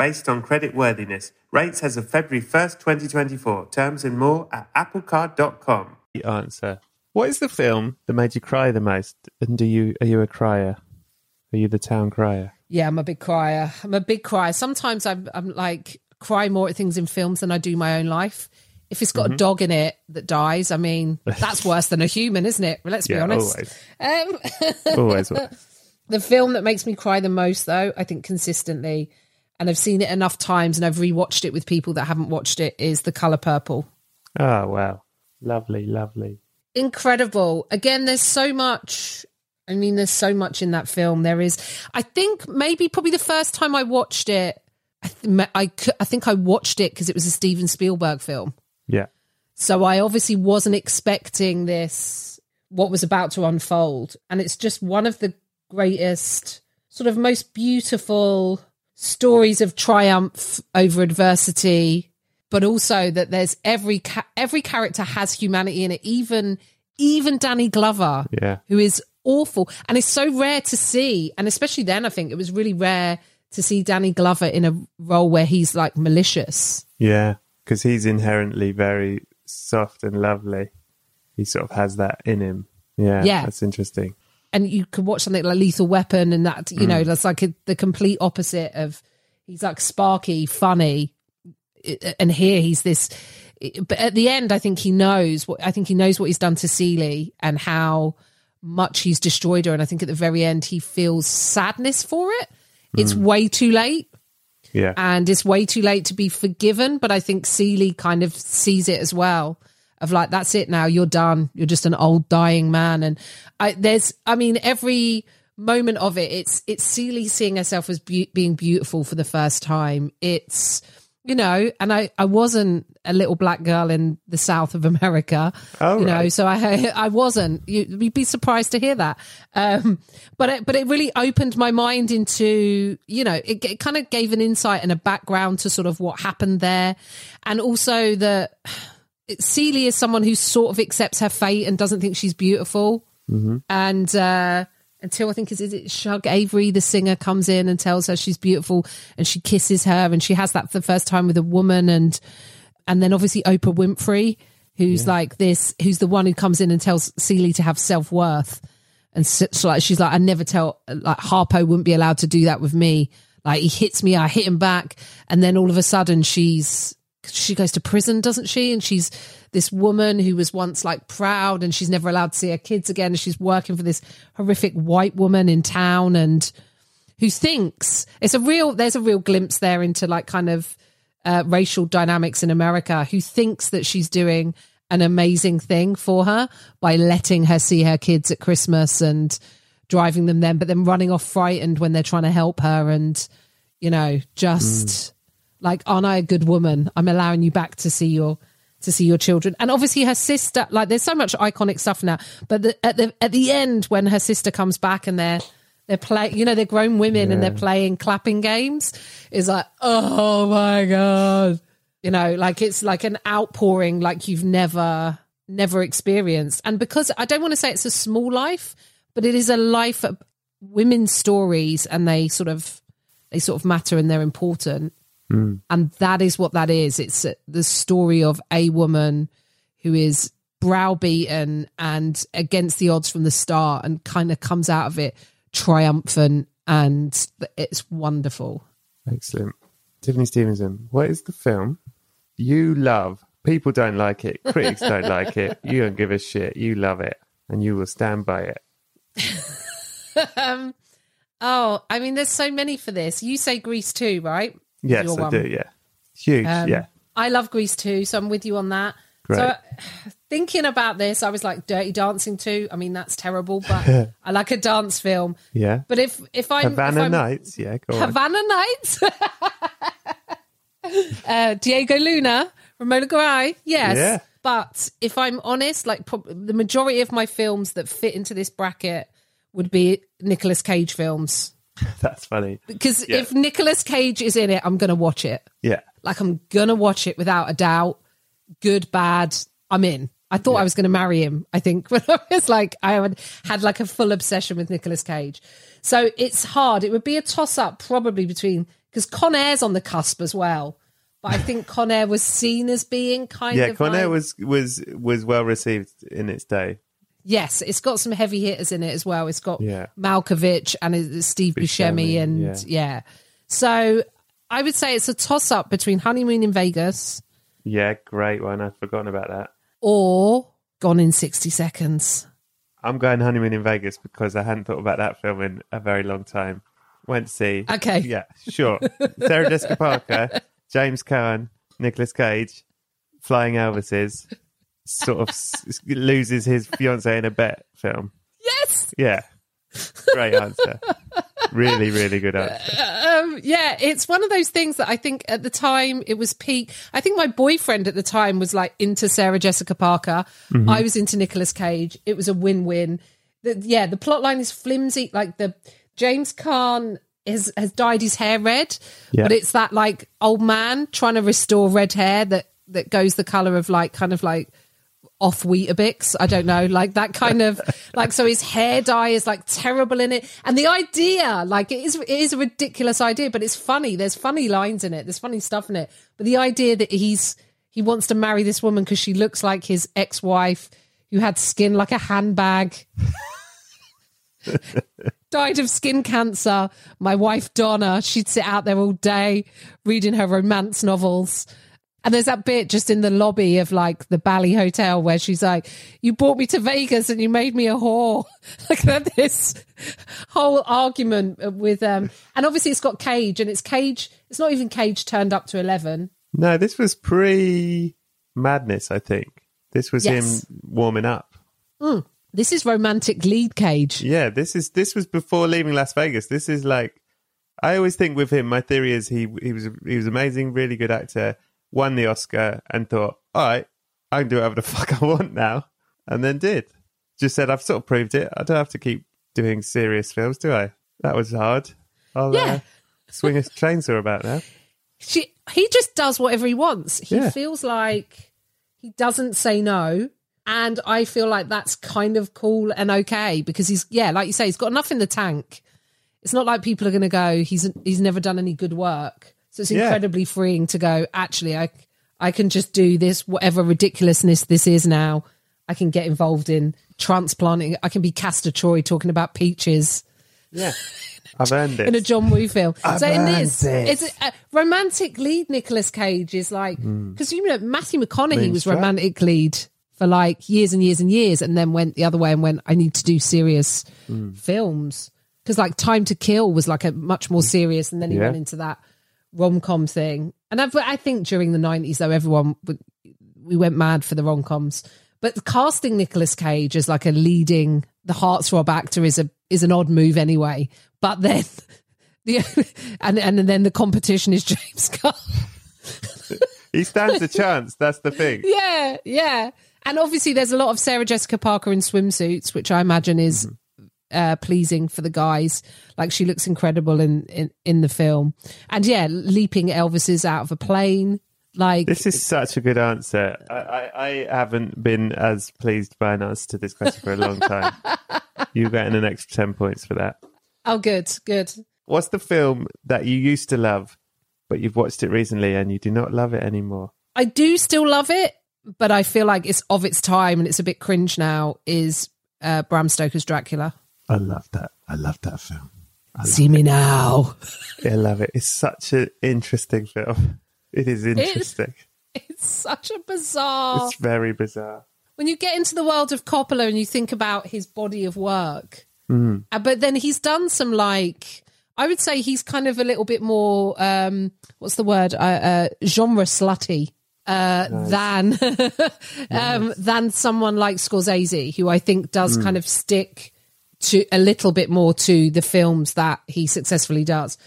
based on credit worthiness. Rates as of February 1st, 2024. Terms and more at applecard.com. The answer. What is the film that made you cry the most? And do you are you a crier? Are you the town crier? Yeah, I'm a big crier. I'm a big crier. Sometimes I'm, I'm like cry more at things in films than I do my own life. If it's got Mm-hmm. a dog in it that dies, I mean, that's worse than a human, isn't it? Let's be Yeah, honest. always. Um, Always. the film that makes me cry the most, though, I think consistently, and I've seen it enough times and I've rewatched it with people that haven't watched it, is The Color Purple. Oh wow. Lovely, lovely. incredible. Again, there's so much. I mean, there's so much in that film. There is. I think maybe probably the first time I watched it, I th- I, I think I watched it because it was a Steven Spielberg film. Yeah. So I obviously wasn't expecting this, what was about to unfold. And it's just one of the greatest, sort of most beautiful stories of triumph over adversity, but also that there's every, ca- every character has humanity in it, even, even Danny Glover, Yeah. who is awful. And it's so rare to see. And especially then, I think it was really rare to see Danny Glover in a role where he's like malicious. Yeah. Because he's inherently very soft and lovely. He sort of has that in him. Yeah. Yeah. That's interesting. And you could watch something like Lethal Weapon, and that you know mm. that's like a, the complete opposite of he's like sparky, funny, and here he's this. But at the end, I think he knows what I think he knows what he's done to Celie and how much he's destroyed her. And I think at the very end, he feels sadness for it. It's mm. way too late Yeah. and it's way too late to be forgiven. But I think Celie kind of sees it as well. Of like, that's it now. You're done. You're just an old dying man. And I, there's, I mean, every moment of it, it's it's Celie seeing herself as be- being beautiful for the first time. It's you know, and I I wasn't a little black girl in the south of America. Oh, you know, right. so I I wasn't. You, you'd be surprised to hear that. Um, but it, but it really opened my mind into you know it, it kind of gave an insight and a background to sort of what happened there, and also the Celie is someone who sort of accepts her fate and doesn't think she's beautiful, and. uh until I think is, is it Shug Avery, the singer, comes in and tells her she's beautiful, and she kisses her, and she has that for the first time with a woman, and and then obviously Oprah Winfrey, who's like this, who's the one who comes in and tells Celie to have self worth, and so, so like she's like, I never tell like Harpo wouldn't be allowed to do that with me. Like he hits me, I hit him back, and then all of a sudden she's she goes to prison, doesn't she? And she's this woman who was once like proud, and she's never allowed to see her kids again. And she's working for this horrific white woman in town, and who thinks it's a real. There's a real glimpse there into like kind of uh, racial dynamics in America. Who thinks that she's doing an amazing thing for her by letting her see her kids at Christmas and driving them then, but then running off frightened when they're trying to help her, and you know just like aren't i a good woman? I'm allowing you back to see your to see your children. And obviously her sister like there's so much iconic stuff now but the, at the at the end when her sister comes back and they're they're playing you know they're grown women and they're playing clapping games is like oh my god. You know like it's like an outpouring like you've never never experienced. And because i don't want to say it's a small life but it is a life of women's stories and they sort of they sort of matter and they're important and that is what that is it's uh, the story of a woman who is browbeaten and against the odds from the start and kind of comes out of it triumphant and it's wonderful Excellent. Tiffany Stevenson, what is the film you love? People don't like it. Critics don't like it. You don't give a shit. You love it. And you will stand by it. um, oh i mean there's so many for this you say grease too right Yes, Your I one. do. Yeah. Huge. Um, yeah. I love Grease too, so I'm with you on that. Great. So thinking about this, I was like Dirty Dancing too. I mean, that's terrible, but I like a dance film. Yeah. But if if I'm Havana if I'm, Nights. Yeah. Go on. Havana Nights, uh, Diego Luna, Romola Garai, yes. Yeah. But if I'm honest, like prob- the majority of my films that fit into this bracket would be Nicolas Cage films. That's funny. Because Yeah. if Nicolas Cage is in it, I'm going to watch it. Yeah. Like I'm gonna watch it without a doubt. Good, bad, I'm in. I thought I was gonna marry him. I think when I was like I had had like a full obsession with Nicolas Cage. So it's hard. It would be a toss up probably between because Con Air's on the cusp as well. But I think Con Air was seen as being kind Yeah. of Con Air like- was was was well received in its day. Yes, it's got some heavy hitters in it as well. It's got Yeah. Malkovich and Steve Buscemi, Buscemi, and yeah. yeah. So I would say it's a toss up between Honeymoon in Vegas Yeah. Great one. I'd forgotten about that. or Gone in 60 Seconds. I'm going honeymoon in Vegas because I hadn't thought about that film in a very long time. Went to see. Okay. Yeah, sure. Sarah Jessica Parker, James Caan, Nicolas Cage, Flying Elvises, sort of s- loses his fiance in a bet film. Yes. Yeah. Great answer. Really, really good answer. Um, yeah, it's one of those things that I think at the time it was peak. I think my boyfriend at the time was like into Sarah Jessica Parker. I was into Nicolas Cage. It was a win-win. The, yeah, the plot line is flimsy. Like the James Caan has has dyed his hair red, Yeah. but it's that like old man trying to restore red hair that that goes the color of like kind of like off Weetabix. I don't know, like that kind of like so his hair dye is like terrible in it. And the idea, like it is it is a ridiculous idea, but it's funny. There's funny lines in it. There's funny stuff in it. But the idea that he's he wants to marry this woman because she looks like his ex-wife who had skin like a handbag. died of skin cancer. My wife Donna, she'd sit out there all day reading her romance novels. And there's that bit just in the lobby of like the Bally Hotel where she's like, "You brought me to Vegas and you made me a whore." like that, this whole argument with um, and obviously it's got Cage and it's Cage. It's not even Cage turned up to eleven. No, this was pre Madness, I think. This was Yes. him warming up. This is romantic lead Cage. Yeah, this is this was before leaving Las Vegas. This is like I always think with him. My theory is he he was he was amazing, really good actor. Won the Oscar and thought, all right, I can do whatever the fuck I want now, and then did. Just said, I've sort of proved it. I don't have to keep doing serious films, do I? That was hard. I'll Yeah. uh, swing a chainsaw about now. She he just does whatever he wants. He Yeah. feels like he doesn't say no. And I feel like that's kind of cool and okay because he's yeah, like you say, he's got enough in the tank. It's not like people are going to go. He's he's never done any good work, so it's Yeah. incredibly freeing to go. Actually, I I can just do this whatever ridiculousness this is now. I can get involved in transplanting. I can be Castor Troy talking about peaches Yeah, I've earned it. in a John Woo film. so in this, this. it's a, a uh, romantic lead. Nicolas Cage is like hmm. because you know Matthew McConaughey Main was romantic lead for like years and years and years, and then went the other way and went, I need to do serious hmm. films because like Time to Kill was like a much more hmm. serious, and then he Yeah. went into that rom com thing. And I, I think during the nineties though, everyone we went mad for the rom coms. But casting Nicolas Cage as like a leading the heartthrob actor is a is an odd move anyway. But then the and and then the competition is James Caan. he stands a chance. That's the thing. yeah, yeah. And obviously there's a lot of Sarah Jessica Parker in swimsuits, which I imagine is mm-hmm. Uh, pleasing for the guys. Like she looks incredible in, in in the film. And yeah, leaping Elvises out of a plane. Like This is such a good answer. I, I, I haven't been as pleased by an answer to this question for a long time. You're getting an extra 10 points for that. oh good, good. What's the film that you used to love, but you've watched it recently and you do not love it anymore? I do still love it, but I feel like it's of its time and it's a bit cringe now. Is uh, Bram Stoker's Dracula? I love that. I love that film. See me now. I love it. It's such an interesting film. It is interesting. It's such a bizarre. It's very bizarre. when you get into the world of Coppola and you think about his body of work, uh, but then he's done some like I would say he's kind of a little bit more um, what's the word uh, uh, genre slutty uh, than um, than someone like Scorsese, who I think does kind of stick to a little bit more to the films that he successfully does.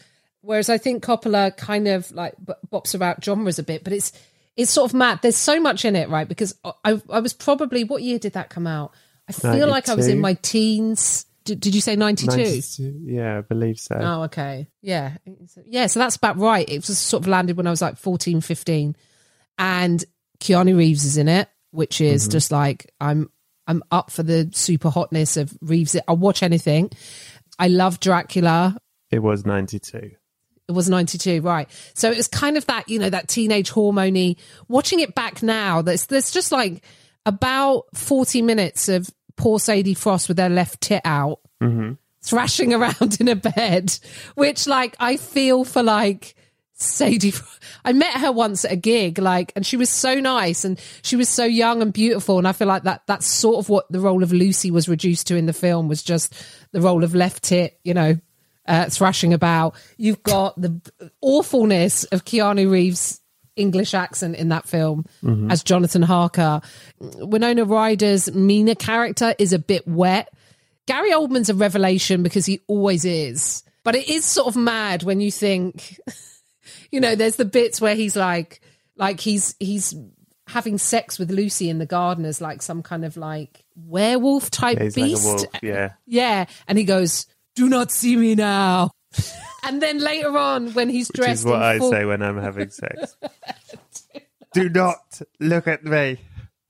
Whereas I think Coppola kind of like bops about genres a bit, but it's it's sort of mad. There's so much in it, right? Because I I was probably what year did that come out? I feel like I was in my teens. Did, did you say 92? 92? Yeah, I believe so. Oh, okay. Yeah. Yeah. So that's about right. It was sort of landed when I was like 14, 15. And Keanu Reeves is in it, which is mm-hmm. just like, I'm, I'm up for the super hotness of Reeves. I'll watch anything. I love Dracula. It was 92. It was 92, right. So it was kind of that, you know, that teenage hormony. Watching it back now, there's, there's just like about 40 minutes of poor Sadie Frost with her left tit out, mm-hmm. thrashing around in a bed, which like I feel for like Sadie. I met her once at a gig, like, and she was so nice and she was so young and beautiful. And I feel like that, that's sort of what the role of Lucy was reduced to in the film was just the role of left tit, you know, uh, thrashing about. You've got the awfulness of Keanu Reeves' English accent in that film as Jonathan Harker. Winona Ryder's Mina character is a bit wet. Gary Oldman's a revelation because he always is. But it is sort of mad when you think, you know, there's the bits where he's like, like he's he's having sex with Lucy in the garden as like some kind of like werewolf type Yeah, beast. like wolf. Yeah. Yeah, and he goes, "Do not see me now." and then later on, when he's Which dressed is what I full, say when I'm having sex. Do not look at me.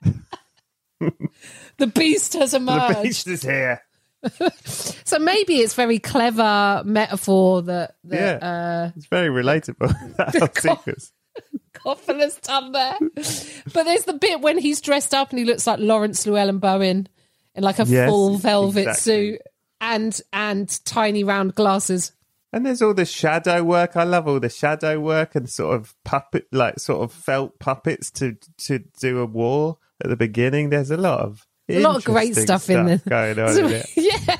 the beast has emerged. The beast is here. So maybe it's very clever metaphor that, that Yeah. uh, It's very relatable. that whole sequence. Done there. But there's the bit when he's dressed up and he looks like Laurence Llewelyn-Bowen in like a Yes, full velvet exactly. suit. and and tiny round glasses. And there's all the shadow work. I love all the shadow work and sort of puppet, like sort of felt puppets to to do a war at the beginning. There's a lot of A lot of great interesting stuff in there. going on. it. yeah.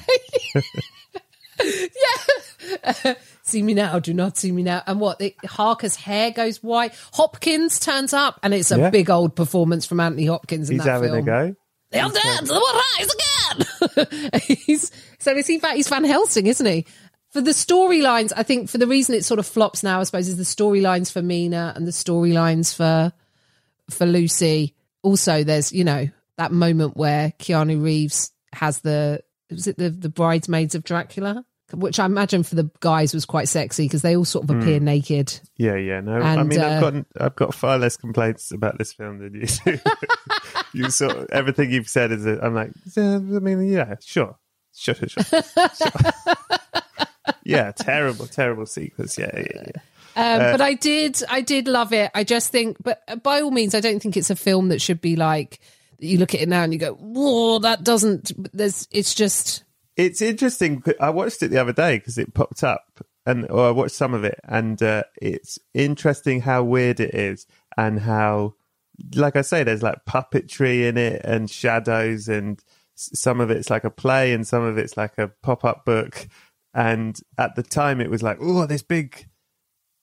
Yeah. see me now, do not see me now. And what? It, Harker's hair goes white. Hopkins turns up, and it's a Yeah. big old performance from Anthony Hopkins in He's that having film. a go. The undead will rise again. he's, so is he? He's Van Helsing, isn't he? For the storylines, I think for the reason it sort of flops now, I suppose, is the storylines for Mina and the storylines for for Lucy. Also, there's you know that moment where Keanu Reeves has the was it the the bridesmaids of Dracula, which I imagine for the guys was quite sexy because they all sort of appear naked. Yeah, yeah. No, I mean, uh, I've got I've got far less complaints about this film than you do. you sort of, everything you've said is. I'm like, yeah, I mean, yeah, sure, sure, sure, sure. sure. yeah, terrible, terrible sequence. Yeah, yeah, yeah. Um, Uh, but I did, I did love it. I just think, but by all means, I don't think it's a film that should be like you look at it now and you go, "Whoa, that doesn't." There's, it's just It's interesting. I watched it the other day because it popped up, and or I watched some of it, and uh, it's interesting how weird it is, and how, like I say, there's like puppetry in it, and shadows, and some of it's like a play, and some of it's like a pop-up book, and at the time it was like, oh, this big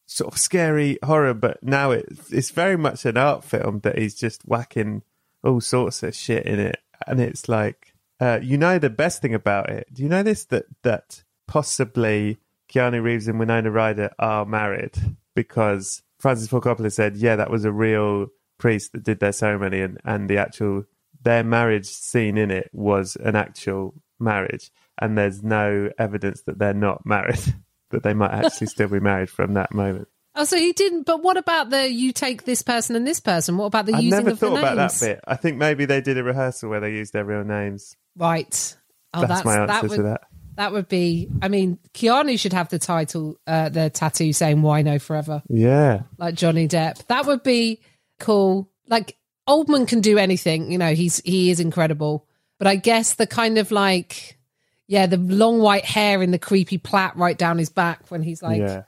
sort of scary horror, but now it, it's very much an art film that he's just whacking all sorts of shit in it, and it's like, uh, you know, the best thing about it. Do you know this that that possibly Keanu Reeves and Winona Ryder are married because Francis Ford Coppola said, yeah, that was a real priest that did their ceremony, and and the actual their marriage scene in it was an actual marriage, and there's no evidence that they're not married. That they might actually still be married from that moment. Oh, so he didn't. But what about the you take this person and this person? What about the I using never of the thought about that bit. I think maybe they did a rehearsal where they used their real names. Right. Oh, That's, that's, my answer that to would that. that would be. I mean, Keanu should have the title, uh, the tattoo saying "Wino forever," Yeah. like Johnny Depp. That would be cool. Like Oldman can do anything. You know, he's he is incredible. But I guess the kind of like, yeah, the long white hair and the creepy plait right down his back when he's like, yeah.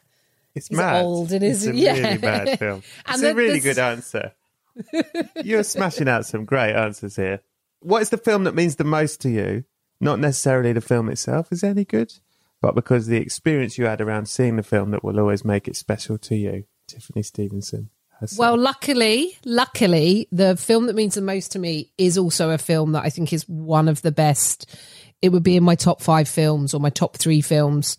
It's mad. old and it's is- a yeah. really bad film. And It's the- a really the- good answer. You're smashing out some great answers here. What is the film that means the most to you? Not necessarily the film itself is any good, but because the experience you had around seeing the film that will always make it special to you. Tiffany Stevenson. herself. Well, luckily, luckily, the film that means the most to me is also a film that I think is one of the best. It would be in my top five films or my top three films,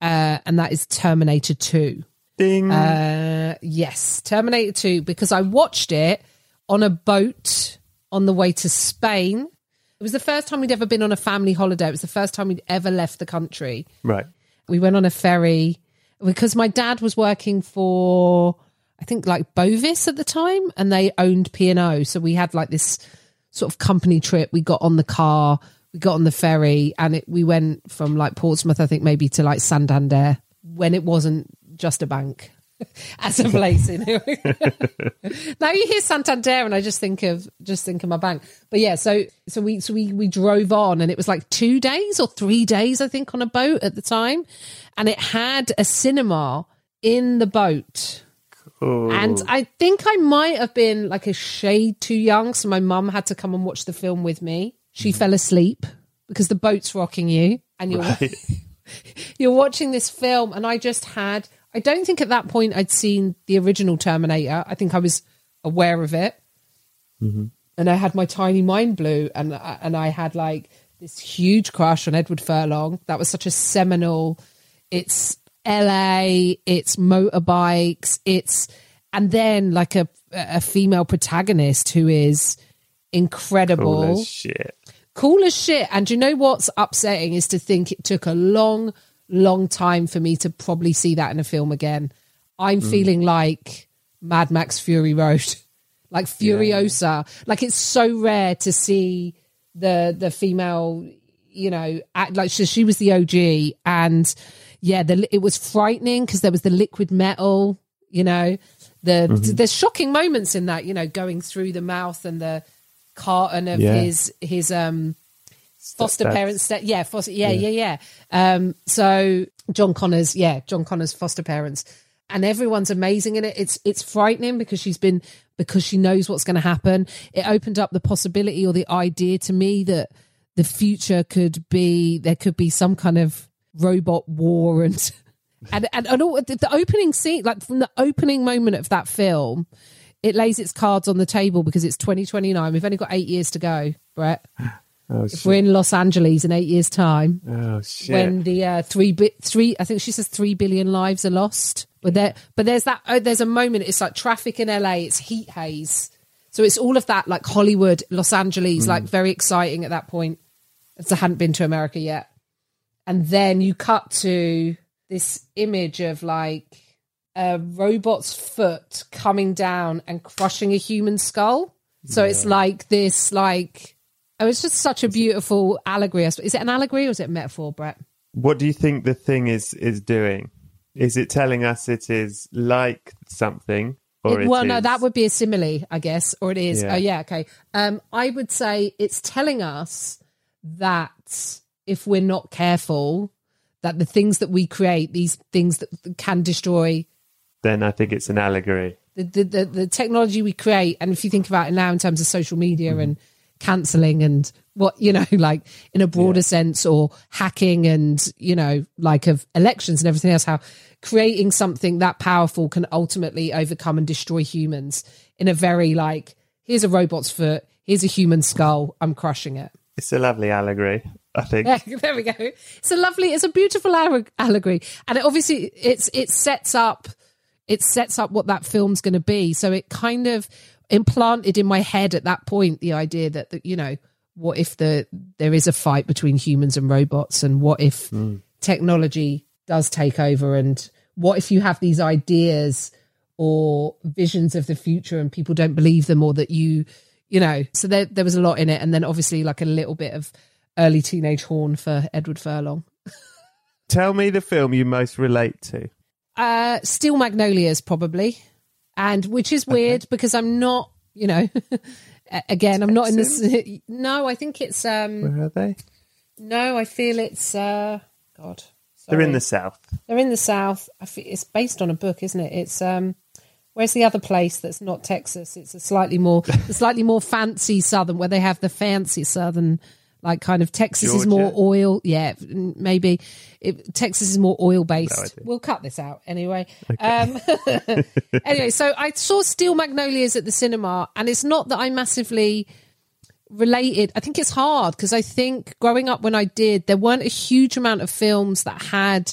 uh, and that is Terminator Two. ding. Uh, yes, Terminator 2, because I watched it on a boat on the way to Spain. It was the first time we'd ever been on a family holiday. It was the first time we'd ever left the country. right. We went on a ferry because my dad was working for, I think, like Bovis at the time, and they owned P&O. So we had like this sort of company trip. We got on the car, we got on the ferry, and it, we went from like Portsmouth, I think, maybe to like Santander when it wasn't just a bank as a place. You know? now you hear Santander, and I just think of just think of my bank. But yeah, so so we so we we drove on, and it was like two days or three days, I think, on a boat at the time, and it had a cinema in the boat. Oh, And I think I might have been like a shade too young, so my mum had to come and watch the film with me. She fell asleep because the boat's rocking you, and you're you're watching this film, and I just had. I don't think at that point I'd seen the original Terminator. I think I was aware of it, mm-hmm. and I had my tiny mind blew, and I- and I had like this huge crush on Edward Furlong. That was such a seminal. It's L.A. It's motorbikes. It's and then like a a female protagonist who is incredible cool shit. Cool as shit. And you know what's upsetting is to think it took a long, long time for me to probably see that in a film again. I'm mm. feeling like Mad Max Fury Road, like Furiosa. Like it's so rare to see the the female, you know, act like she, she was the OG, and yeah, the it was frightening because there was the liquid metal, you know. The mm-hmm. there's shocking moments in that, you know, going through the mouth and the carton of Yeah. his his um foster That's- parents yeah foster yeah yeah. yeah um so john connors yeah john connors foster parents. And everyone's amazing in it. It's it's frightening because she's been because she knows what's going to happen. It opened up the possibility or the idea to me that the future could be there could be some kind of robot war and and and, and all, the, the opening scene like from the opening moment of that film it lays its cards on the table because it's 2029 we've only got eight years to go brett Oh, if shit. we're in Los Angeles in eight years' time, oh shit. when the uh, three bit three, I think she says three billion lives are lost. But there, but there's that. Oh, there's a moment. It's like traffic in LA. It's heat haze. So it's all of that, like Hollywood, Los Angeles, like very exciting at that point. As I hadn't been to America yet, and then you cut to this image of like a robot's foot coming down and crushing a human skull. So it's like this, like oh, it's just such a beautiful allegory. Is it an allegory or is it a metaphor, Brett? What do you think the thing is is doing? Is it telling us it is like something, or It- it well, no, is- that would be a simile, I guess, or it is. Yeah. Oh, yeah, okay. Um, I would say it's telling us that if we're not careful, that the things that we create, these things that can destroy Then I think it's an allegory. the, the, the, the technology we create, and if you think about it now in terms of social media Mm-hmm. and cancelling and what, you know, like in a broader sense, or hacking and, you know, like of elections and everything else, how creating something that powerful can ultimately overcome and destroy humans in a very like, here's a robot's foot, here's a human skull, I'm crushing it. It's a lovely allegory. I think. Yeah, there we go. It's a lovely, it's a beautiful allegory, and it obviously it's it sets up it sets up what that film's going to be. So it kind of implanted in my head at that point the idea that, that you know what if the there is a fight between humans and robots, and what if hmm. technology does take over, and what if you have these ideas or visions of the future and people don't believe them, or that you you know so there there was a lot in it, and then obviously like a little bit of early teenage horn for Edward Furlong. Tell me the film you most relate to. Uh, Steel Magnolias, probably, and which is weird because I'm not, you know, again, I'm not in this. No, I think it's um, Where are they? no, I feel it's uh, God. They're in the south. They're in the south. I feel it's based on a book, isn't it? It's um, where's the other place that's not Texas? It's a slightly more, a slightly more fancy southern where they have the fancy southern. Like kind of Texas is more oil, yeah. Maybe it, Texas is more oil based. idea. we'll cut this out anyway. Um, anyway, so I saw Steel Magnolias at the cinema, and it's not that I massively related. I think it's hard because I think growing up when I did, there weren't a huge amount of films that had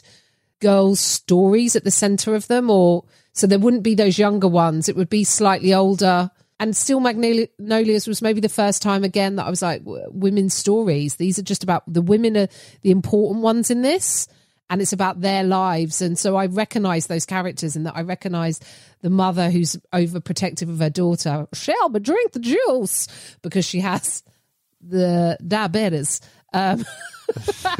girls' stories at the center of them, or so there wouldn't be those younger ones. It would be slightly older. And Steel Magnolias was maybe the first time again that I was like, women's stories. These are just about the women are the important ones in this, and it's about their lives. And so I recognize those characters, and that I recognize the mother who's overprotective of her daughter. Shelby, drink the juice because she has the diabetes. Um, uh,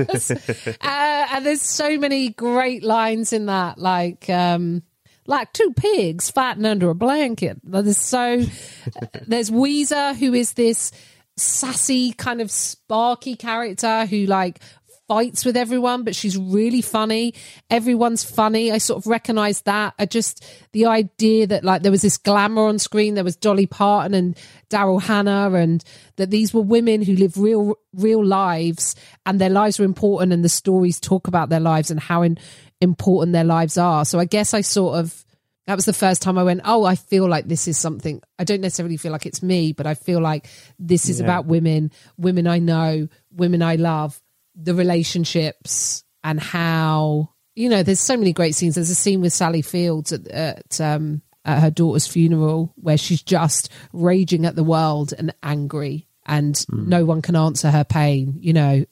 and there's so many great lines in that, like um, like two pigs fighting under a blanket. There's so there's Ouiser, who is this sassy kind of sparky character who like fights with everyone, but she's really funny. Everyone's funny. I sort of recognized that. I just the idea that like there was this glamour on screen. There was Dolly Parton and Daryl Hannah, and that these were women who live real real lives, and their lives were important, and the stories talk about their lives and how in, important their lives are. So I guess I sort of that was the first time I went, oh, I feel like this is something. I don't necessarily feel like it's me, but I feel like this is about women, women I know, women I love, the relationships, and how you know. There's so many great scenes. There's a scene with Sally Fields at, at um at her daughter's funeral where she's just raging at the world and angry, and no one can answer her pain. You know,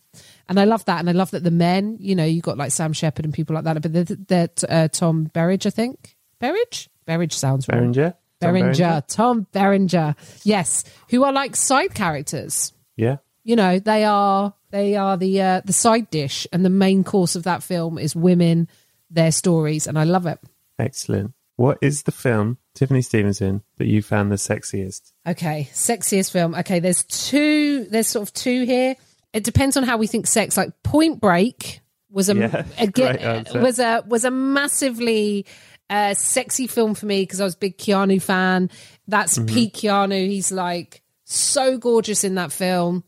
and I love that, and I love that the men, you know, you got like Sam Shepard and people like that, but they're, they're uh, Tom Berridge, I think. Berridge, Berridge sounds wrong. Berenger? Tom Berenger, Tom Berenger, yes, who are like side characters. Yeah. You know, they are they are the uh, the side dish, and the main course of that film is women, their stories, and I love it. Excellent. What is the film, Tiffany Stevenson, that you found the sexiest? Okay, sexiest film. Okay, there's two. There's sort of two here. It depends on how we think sex. Like Point Break was a, Yeah, great was a was a massively uh, sexy film for me because I was a big Keanu fan. That's Mm-hmm. peak Keanu. He's like so gorgeous in that film,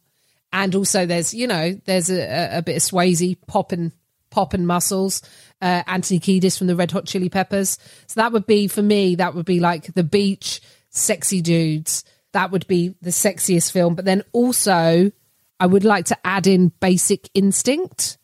and also there's you know there's a, a, a bit of Swayze popping popping muscles. Uh, Anthony Kiedis from the Red Hot Chili Peppers. So that would be for me. That would be like the beach, sexy dudes. That would be the sexiest film. But then also, I would like to add in Basic Instinct,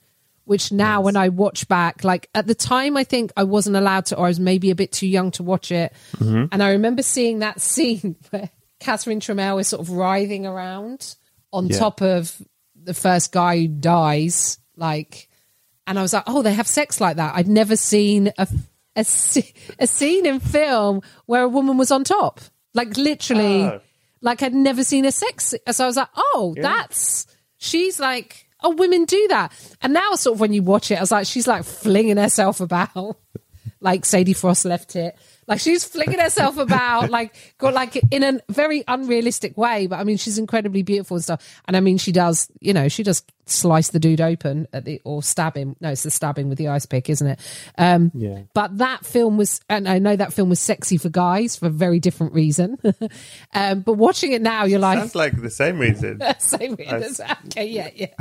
which now when I watch back, like at the time, I think I wasn't allowed to, or I was maybe a bit too young to watch it. Mm-hmm. And I remember seeing that scene where Catherine Tramell is sort of writhing around on Yeah. top of the first guy who dies, like, and I was like, oh, they have sex like that. I'd never seen a a, a scene in film where a woman was on top, like literally, Oh. like I'd never seen a sex. So I was like, oh, that's she's like, oh, women do that. And now, sort of, when you watch it, I was like, she's like flinging herself about, like Sadie Frost left it. Like she's flinging herself about, like got like in a very unrealistic way. But I mean, she's incredibly beautiful and stuff. And I mean, she does, you know, she does slice the dude open at the or stab him. No, it's the stabbing with the ice pick, isn't it? Um, Yeah. But that film was, and I know that film was sexy for guys for a very different reason. um, but watching it now, you're like, Sounds like the same reason. same reason. Okay, yeah, yeah.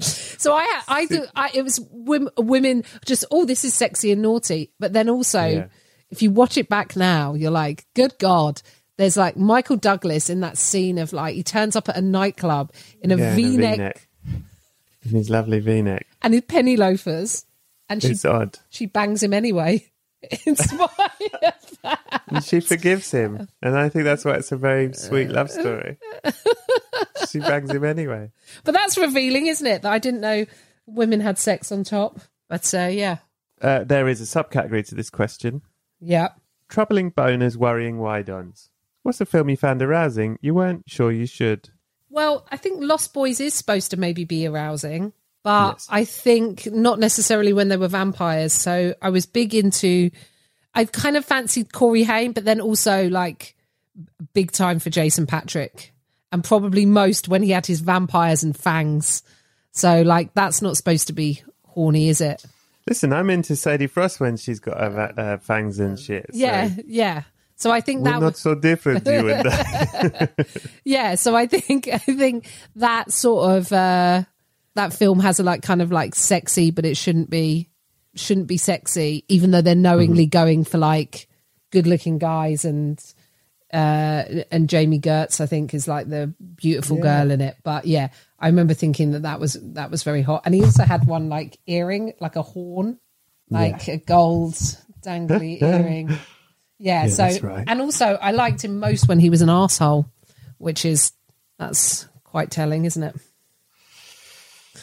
so I, I do. I, it was women, women just. Oh, this is sexy and naughty. But then also, Yeah. If you watch it back now, you're like, good God. There's like Michael Douglas in that scene of like he turns up at a nightclub in a Yeah, V-neck V-neck. In his lovely V-neck. and his penny loafers, and she It's odd. she bangs him anyway. In spite of that. And she forgives him. And I think that's why it's a very sweet love story. she bangs him anyway. But that's revealing, isn't it? That I didn't know women had sex on top. But uh, yeah, Uh, there is a subcategory to this question. Yeah. Troubling boners, worrying wide-ons. What's a film you found arousing? You weren't sure you should. Well, I think Lost Boys is supposed to maybe be arousing, but Yes. I think not necessarily when they were vampires. So I was big into, I kind of fancied Corey Haim, but then also like big time for Jason Patric, and probably most when he had his vampires and fangs. So like that's not supposed to be horny, is it? Listen, I'm into Sadie Frost when she's got her uh, fangs and shit. so Yeah, yeah. So I think We're that not was so different, you and that. yeah so i think i think that sort of uh that film has a like kind of like sexy but it shouldn't be shouldn't be sexy even though they're knowingly going for like good looking guys and uh and jami gertz i think is like the beautiful girl in it but yeah i remember thinking that that was that was very hot and he also had one like earring like a horn like a gold dangly earring yeah, so that's right. and also I liked him most when he was an asshole, which is that's quite telling, isn't it?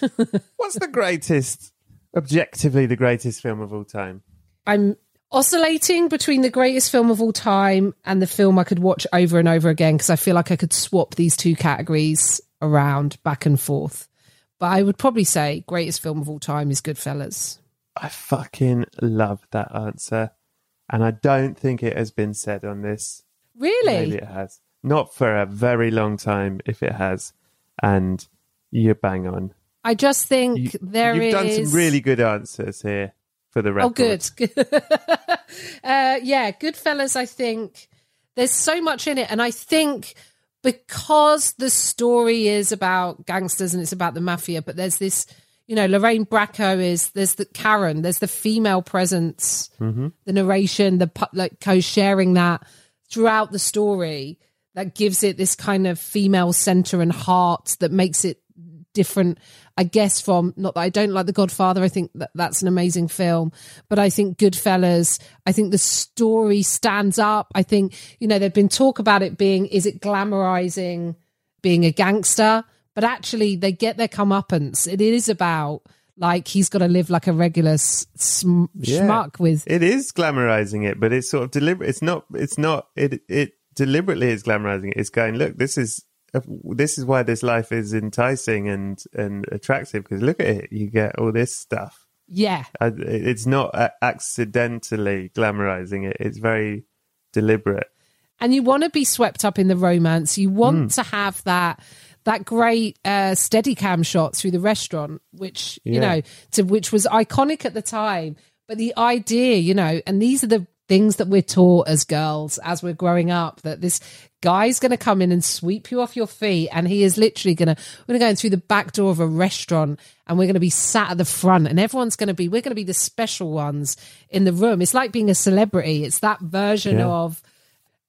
What's the greatest, objectively the greatest film of all time? I'm oscillating between the greatest film of all time and the film I could watch over and over again because I feel like I could swap these two categories around back and forth. But I would probably say greatest film of all time is Goodfellas. I fucking love that answer. And I don't think it has been said on this. Really? Maybe it has. Not for a very long time, if it has. And you're bang on. I just think You, there you've is done some really good answers here for the record. Oh, good. uh, yeah, Goodfellas. I think there's so much in it, and I think because the story is about gangsters and it's about the mafia, but there's this, you know, Lorraine Bracco is there's the Karen, there's the female presence, Mm-hmm. the narration, the like co-sharing that throughout the story that gives it this kind of female center and heart that makes it different i guess from not that i don't like the godfather i think that that's an amazing film but i think goodfellas i think the story stands up i think you know there've been talk about it being is it glamorizing being a gangster but actually they get their comeuppance it is about like he's got to live like a regular sm- Yeah. schmuck with It is glamorizing it, but it's sort of deliberate. It's not. It's not. It. It deliberately is glamorizing it. It's going. Look, this is. This is why this life is enticing and and attractive because look at it. You get all this stuff. yeah It's not uh, accidentally glamorizing it. It's very deliberate. and you want to be swept up in the romance you want Hmm. to have that that great uh, steady cam shot through the restaurant, which you Yeah. know, to which was iconic at the time. But the idea, you know, and these are the things that we're taught as girls as we're growing up that this guy's going to come in and sweep you off your feet and he is literally going to we're going to go in through the back door of a restaurant and we're going to be sat at the front and everyone's going to be we're going to be the special ones in the room. It's like being a celebrity. It's that version Yeah. of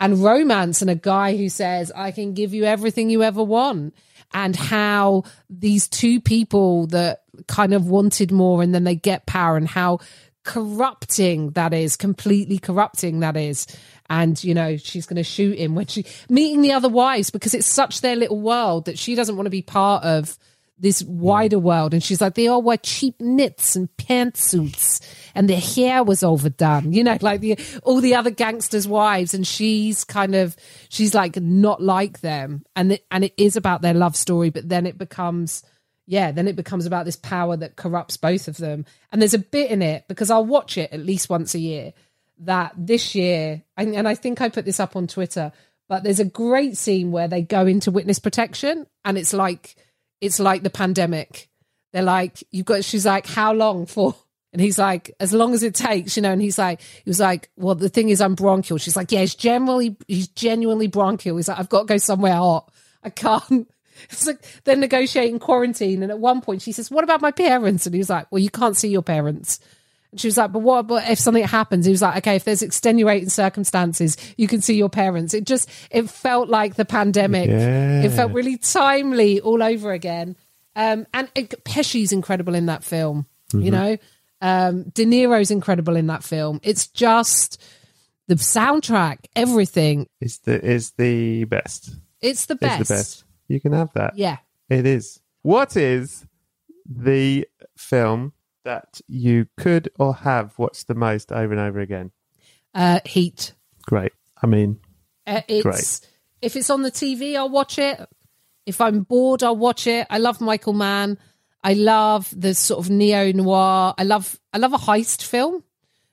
and romance and a guy who says i can give you everything you ever want and how these two people that kind of wanted more and then they get power and how corrupting that is completely corrupting that is and you know she's going to shoot him when she meeting the other wives because it's such their little world that she doesn't want to be part of this wider world. And she's like they all wear cheap knits and pantsuits and their hair was overdone you know like the all the other gangsters wives. And she's kind of she's like not like them. And it, and it is about their love story but then it becomes yeah then it becomes about this power that corrupts both of them. And there's a bit in it because i'll watch it at least once a year that this year and, and i think i put this up on twitter but there's a great scene where they go into witness protection and it's like it's like the pandemic. They're like you've got she's like how long for? And he's like as long as it takes you know and he's like he was like well the thing is i'm bronchial. She's like yeah he's generally he's genuinely bronchial. He's like i've got to go somewhere hot. I can't. It's like they're negotiating quarantine. And at one point she says what about my parents? And he was like well you can't see your parents she was like, but what but if something happens? He was like, okay, if there's extenuating circumstances, you can see your parents. It just, it felt like the pandemic. Yeah. It felt really timely all over again. Um, and it, Pesci's incredible in that film, you know? Um, De Niro's incredible in that film. It's just the soundtrack, everything. Is the is the best. It's the best. Is the best. You can have that. Yeah. It is. What is the film that you could or have watched the most over and over again? Uh, Heat. Great. I mean, Uh, it's Great. if it's on the TV, I'll watch it. If I'm bored, I'll watch it. I love Michael Mann. I love the sort of neo noir. I love I love a heist film,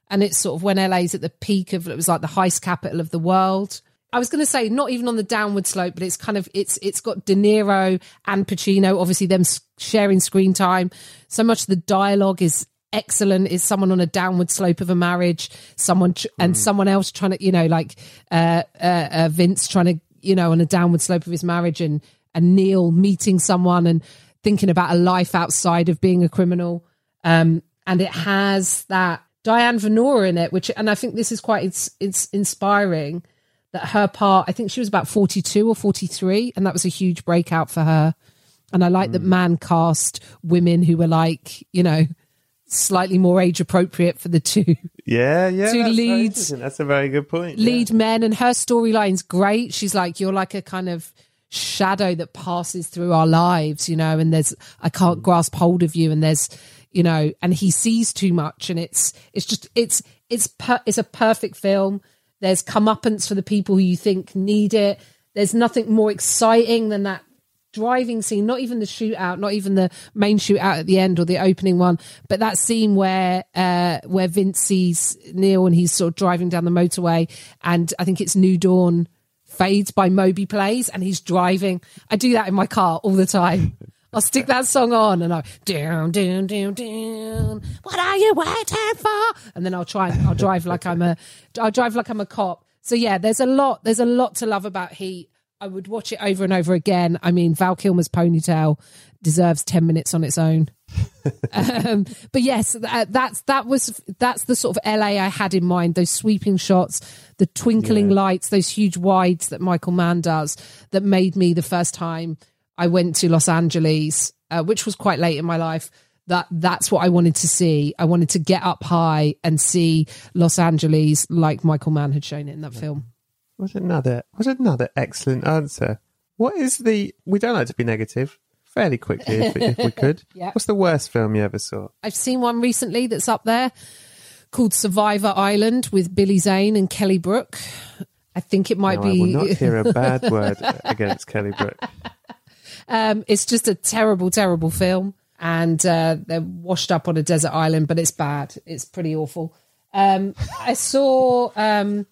and it's sort of when LA's at the peak of it was like the heist capital of the world. I was going to say not even on the downward slope, but it's kind of it's it's got De Niro and Pacino, obviously them sharing screen time. So much of the dialogue is excellent. Is someone on a downward slope of a marriage, someone tr- and someone else trying to you know like uh, uh, uh, Vince trying to you know on a downward slope of his marriage, and and Neil meeting someone and thinking about a life outside of being a criminal. Um, and it has that Diane Venora in it, which and I think this is quite it's it's inspiring that her part, I think she was about 42 or 43, and that was a huge breakout for her. And I like that hmm. man cast women who were like, you know, slightly more age appropriate for the two yeah, yeah. That's very. That's a very good point. yeah. lead men. And her storyline's great. She's like, you're like a kind of shadow that passes through our lives, you know, and there's, I can't hmm. grasp hold of you. And there's, you know, and he sees too much. And it's, it's just, it's, it's, per, it's a perfect film. There's comeuppance for the people who you think need it. There's nothing more exciting than that driving scene, not even the shootout, not even the main shootout at the end or the opening one, but that scene where uh where Vince sees Neil and he's sort of driving down the motorway and I think it's New Dawn fades by Moby plays and he's driving. I do that in my car all the time. I'll stick that song on and I'll down, down, down, down. What are you waiting for? And then I'll try. I'll drive like I'm a. I'll drive like I'm a cop. So yeah, there's a lot. There's a lot to love about Heat. I would watch it over and over again. I mean, Val Kilmer's ponytail deserves ten minutes on its own. um, but yes, that, that's that was that's the sort of LA I had in mind. Those sweeping shots, the twinkling lights, those huge wides that Michael Mann does, that made me the first time I went to Los Angeles, uh, which was quite late in my life. That that's what I wanted to see. I wanted to get up high and see Los Angeles like Michael Mann had shown it in that film. What another what another excellent answer. What is the we don't like to be negative. Fairly quickly if, if we could. Yeah. What's the worst film you ever saw? I've seen one recently that's up there called Survivor Island with Billy Zane and Kelly Brook. I think it might Now, I will be. not hear a bad word against Kelly Brook. Um, it's just a terrible, terrible film, and uh, they're washed up on a desert island, but it's bad. It's pretty awful. Um, I saw. Um,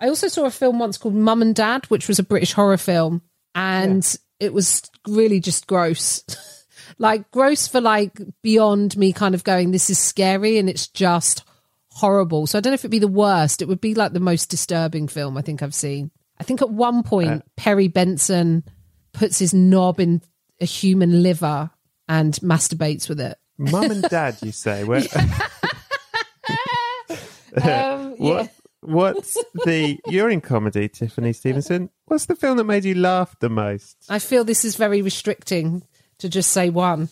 I also saw a film once called Mum and Dad, which was a British horror film, and it was really just gross. like gross for like beyond me kind of going, this is scary and it's just horrible. So I don't know if it'd be the worst. It would be like the most disturbing film I think I've seen. I think at one point Uh, Perry Benson puts his knob in a human liver and masturbates with it. Mum and dad, you say? Where, Um, what? What's the? You're in comedy, Tiffany Stevenson. What's the film that made you laugh the most? I feel this is very restricting to just say one.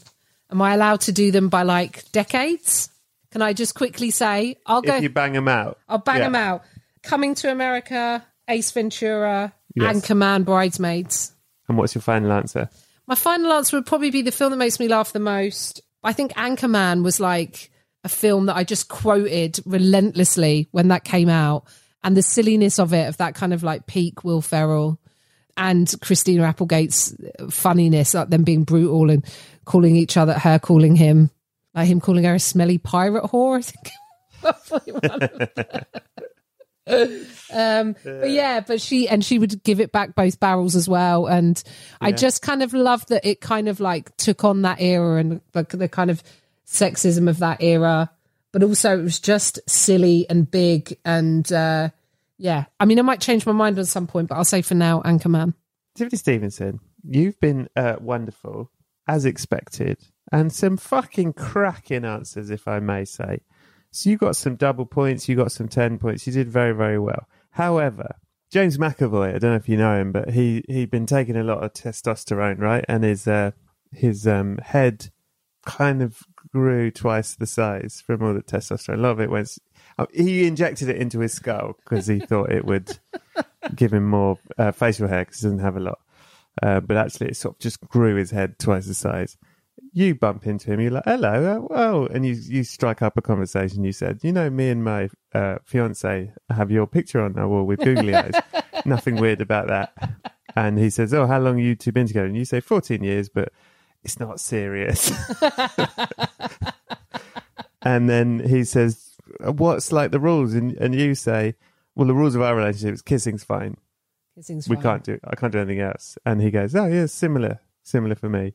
Am I allowed to do them by like decades? Can I just quickly say I'll go? If you bang them out, I'll bang Yeah. them out. Coming to America, Ace Ventura, Yes. Anchorman, Bridesmaids. And what's your final answer? My final answer would probably be the film that makes me laugh the most. I think Anchorman was like a film that I just quoted relentlessly when that came out, and the silliness of it, of that kind of like peak Will Ferrell and Christina Applegate's funniness, like them being brutal and calling each other, her calling him, like him calling her a smelly pirate whore. I think. Probably one of them. um but yeah. but she and she would give it back both barrels as well. And i just kind of love that it kind of like took on that era and the, the kind of sexism of that era. But also it was just silly and big and uh yeah. I mean i might change my mind at some point but i'll say for now anchorman. Tiffany Stevenson, you've been uh, wonderful, as expected, and some fucking cracking answers, if I may say. So you got some double points, you got some 10 points, you did very, very well. However, James McAvoy, I don't know if you know him, but he, he'd been taking a lot of testosterone, right? And his, uh, his um, head kind of grew twice the size from all the testosterone. A lot of it went. oh, He injected it into his skull because he thought it would give him more uh, facial hair because he doesn't have a lot. Uh, but actually, it sort of just grew his head twice the size. You bump into him, you're like, "Hello, uh, oh," and you you strike up a conversation. You said, "You know, me and my uh, fiance have your picture on our wall with googly eyes. Nothing weird about that." And he says, "Oh, how long have you two been together?" And you say, 14 years, but it's not serious." and then he says, "What's like the rules?" And and you say, "Well, the rules of our relationship is kissing's fine. Kissing's We fine. can't do. I can't do anything else." And he goes, "Oh, yeah, similar, similar for me."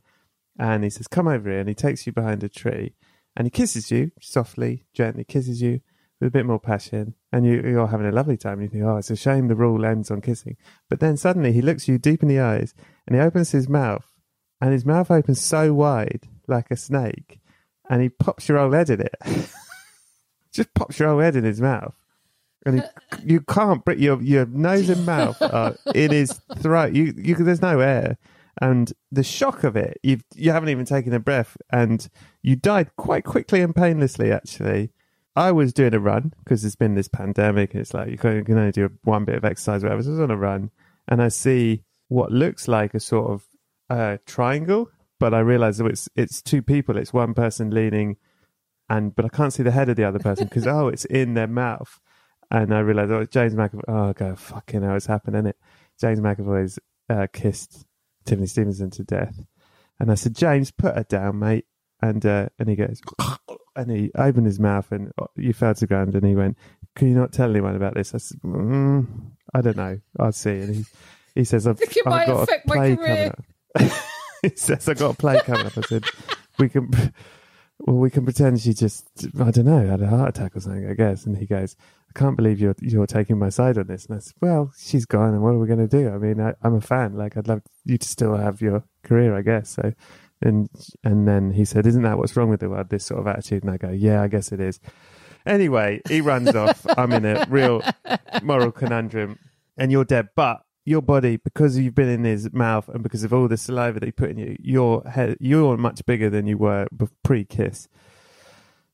And he says, "Come over here," and he takes you behind a tree, and he kisses you softly, gently, kisses you with a bit more passion, and you, you're having a lovely time. You think, "Oh, it's a shame the rule ends on kissing," but then suddenly he looks you deep in the eyes, and he opens his mouth, and his mouth opens so wide, like a snake, and he pops your old head in it. Just pops your old head in his mouth. And you can't. Your your nose and mouth are in his throat. You you there's no air, and the shock of it. You you haven't even taken a breath, and you died quite quickly and painlessly. Actually, I was doing a run because there's been this pandemic, and it's like you can, only do one bit of exercise, whatever. So I was on a run, and I see what looks like a sort of uh, triangle, but I realise that it's it's two people. It's one person leaning, and but I can't see the head of the other person because oh, it's in their mouth. And I realised, oh, James McAvoy. Oh, God, fucking hell, it's happening, it? James McAvoy's uh, kissed Tiffany Stevenson to death. And I said, James, put her down, mate. And uh, and he goes, and he opened his mouth and uh, you fell to the ground. And he went, Can you not tell anyone about this? I said, mm, I don't know. I'll see. And he, he says, I've, it I've got a play coming up. he says, I've got a play coming up. I said, We can. Well, we can pretend she just, I don't know, had a heart attack or something, I guess. And he goes, can't believe you're you're taking my side on this. And I said, well, she's gone, and what are we going to do? I mean, I, I'm a fan. Like, I'd love you to still have your career, I guess. So, and and then he said, isn't that what's wrong with the world? This sort of attitude. And I go, yeah, I guess it is. Anyway, he runs off. I'm in a real moral conundrum, and you're dead. But your body, because you've been in his mouth and because of all the saliva that he put in you, your head, you're much bigger than you were pre kiss.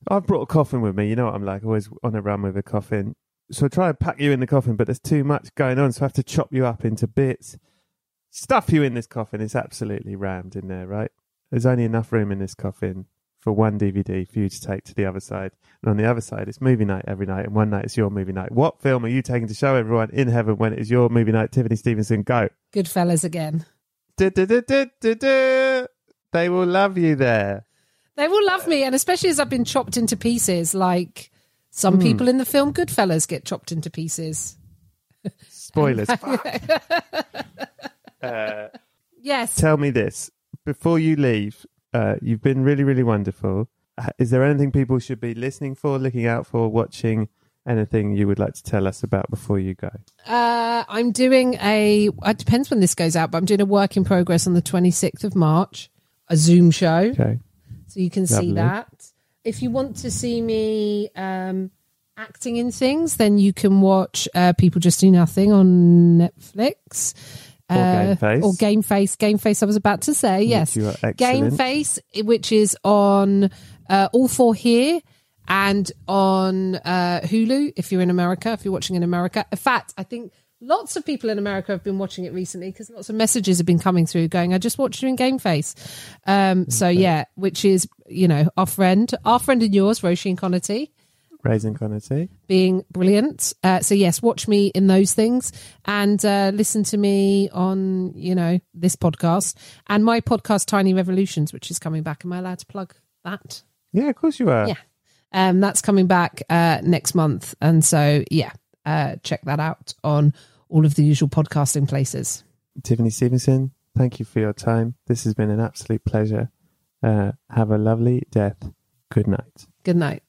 I've brought a coffin with me. You know what I'm like, always on a run with a coffin. So I try and pack you in the coffin, but there's too much going on, so I have to chop you up into bits. Stuff you in this coffin. It's absolutely rammed in there, right? There's only enough room in this coffin for one DVD for you to take to the other side. And on the other side, it's movie night every night, and one night it's your movie night. What film are you taking to show everyone in heaven when it is your movie night? Tiffany Stevenson, go. Goodfellas again. Du-du-du-du-du-du. They will love you there. They will love me, and especially as I've been chopped into pieces, like some Hmm. people in the film Goodfellas get chopped into pieces. Spoilers. Uh, Yes. tell me this before you leave. Uh, you've been really, really wonderful. Uh, Is there anything people should be listening for, looking out for, watching? Anything you would like to tell us about before you go? Uh, I'm doing a. It depends when this goes out, but I'm doing a work in progress on the 26th of March, a Zoom show, Okay. So you can see that. If you want to see me um, acting in things, then you can watch uh, People Just Do Nothing on Netflix. Or Game Face. Or Game Face. Game Face, I was about to say, yes. Game. Face, which is on uh, All 4 Here and on uh, Hulu if you're in America, if you're watching in America. In fact, I think lots of people in America have been watching it recently because lots of messages have been coming through going, I just watched you in Game Face. Um, so, yeah, which is, you know, our friend, our friend and yours, Roisin Conaty Roisin Conaty. being brilliant. Uh, so yes, watch me in those things and uh, listen to me on you know this podcast and my podcast Tiny Revolutions, which is coming back. Am I allowed to plug that? Yeah, of course you are. Yeah. Um, that's coming back uh, next month, and so yeah, uh, check that out on all of the usual podcasting places. Tiffany Stevenson, thank you for your time. This has been an absolute pleasure. Uh, have a lovely death. Good night. Good night.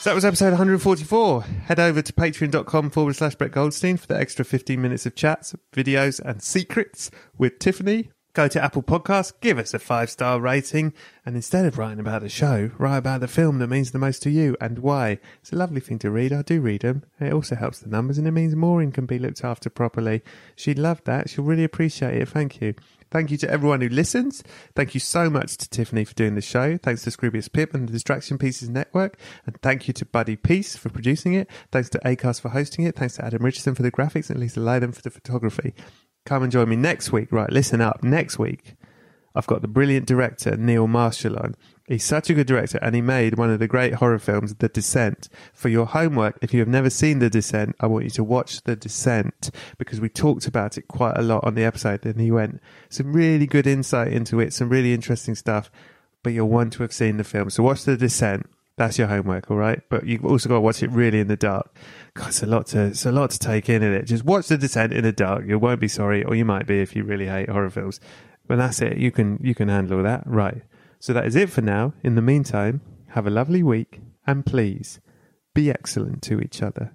So that was episode 144. Head over to patreon.com forward slash Brett Goldstein for the extra 15 minutes of chats, videos, and secrets with Tiffany. Go to Apple Podcasts, give us a five star rating, and instead of writing about the show, write about the film that means the most to you and why. It's a lovely thing to read. I do read them. It also helps the numbers and it means Maureen can be looked after properly. She'd love that. She'll really appreciate it. Thank you. Thank you to everyone who listens. Thank you so much to Tiffany for doing the show. Thanks to Scroobius Pip and the Distraction Pieces Network. And thank you to Buddy Peace for producing it. Thanks to Acast for hosting it. Thanks to Adam Richardson for the graphics and Lisa Lyden for the photography. Come and join me next week. Right, listen up. Next week, I've got the brilliant director Neil Marshall on. He's such a good director, and he made one of the great horror films, The Descent. For your homework, if you have never seen The Descent, I want you to watch The Descent because we talked about it quite a lot on the episode, and he went some really good insight into it, some really interesting stuff. But you'll want to have seen the film, so watch The Descent. That's your homework, all right. But you've also got to watch it really in the dark. God, it's a lot to it's a lot to take in in it. Just watch The Descent in the dark. You won't be sorry, or you might be if you really hate horror films. But that's it. You can you can handle that, right? So that is it for now. In the meantime, have a lovely week, and please be excellent to each other.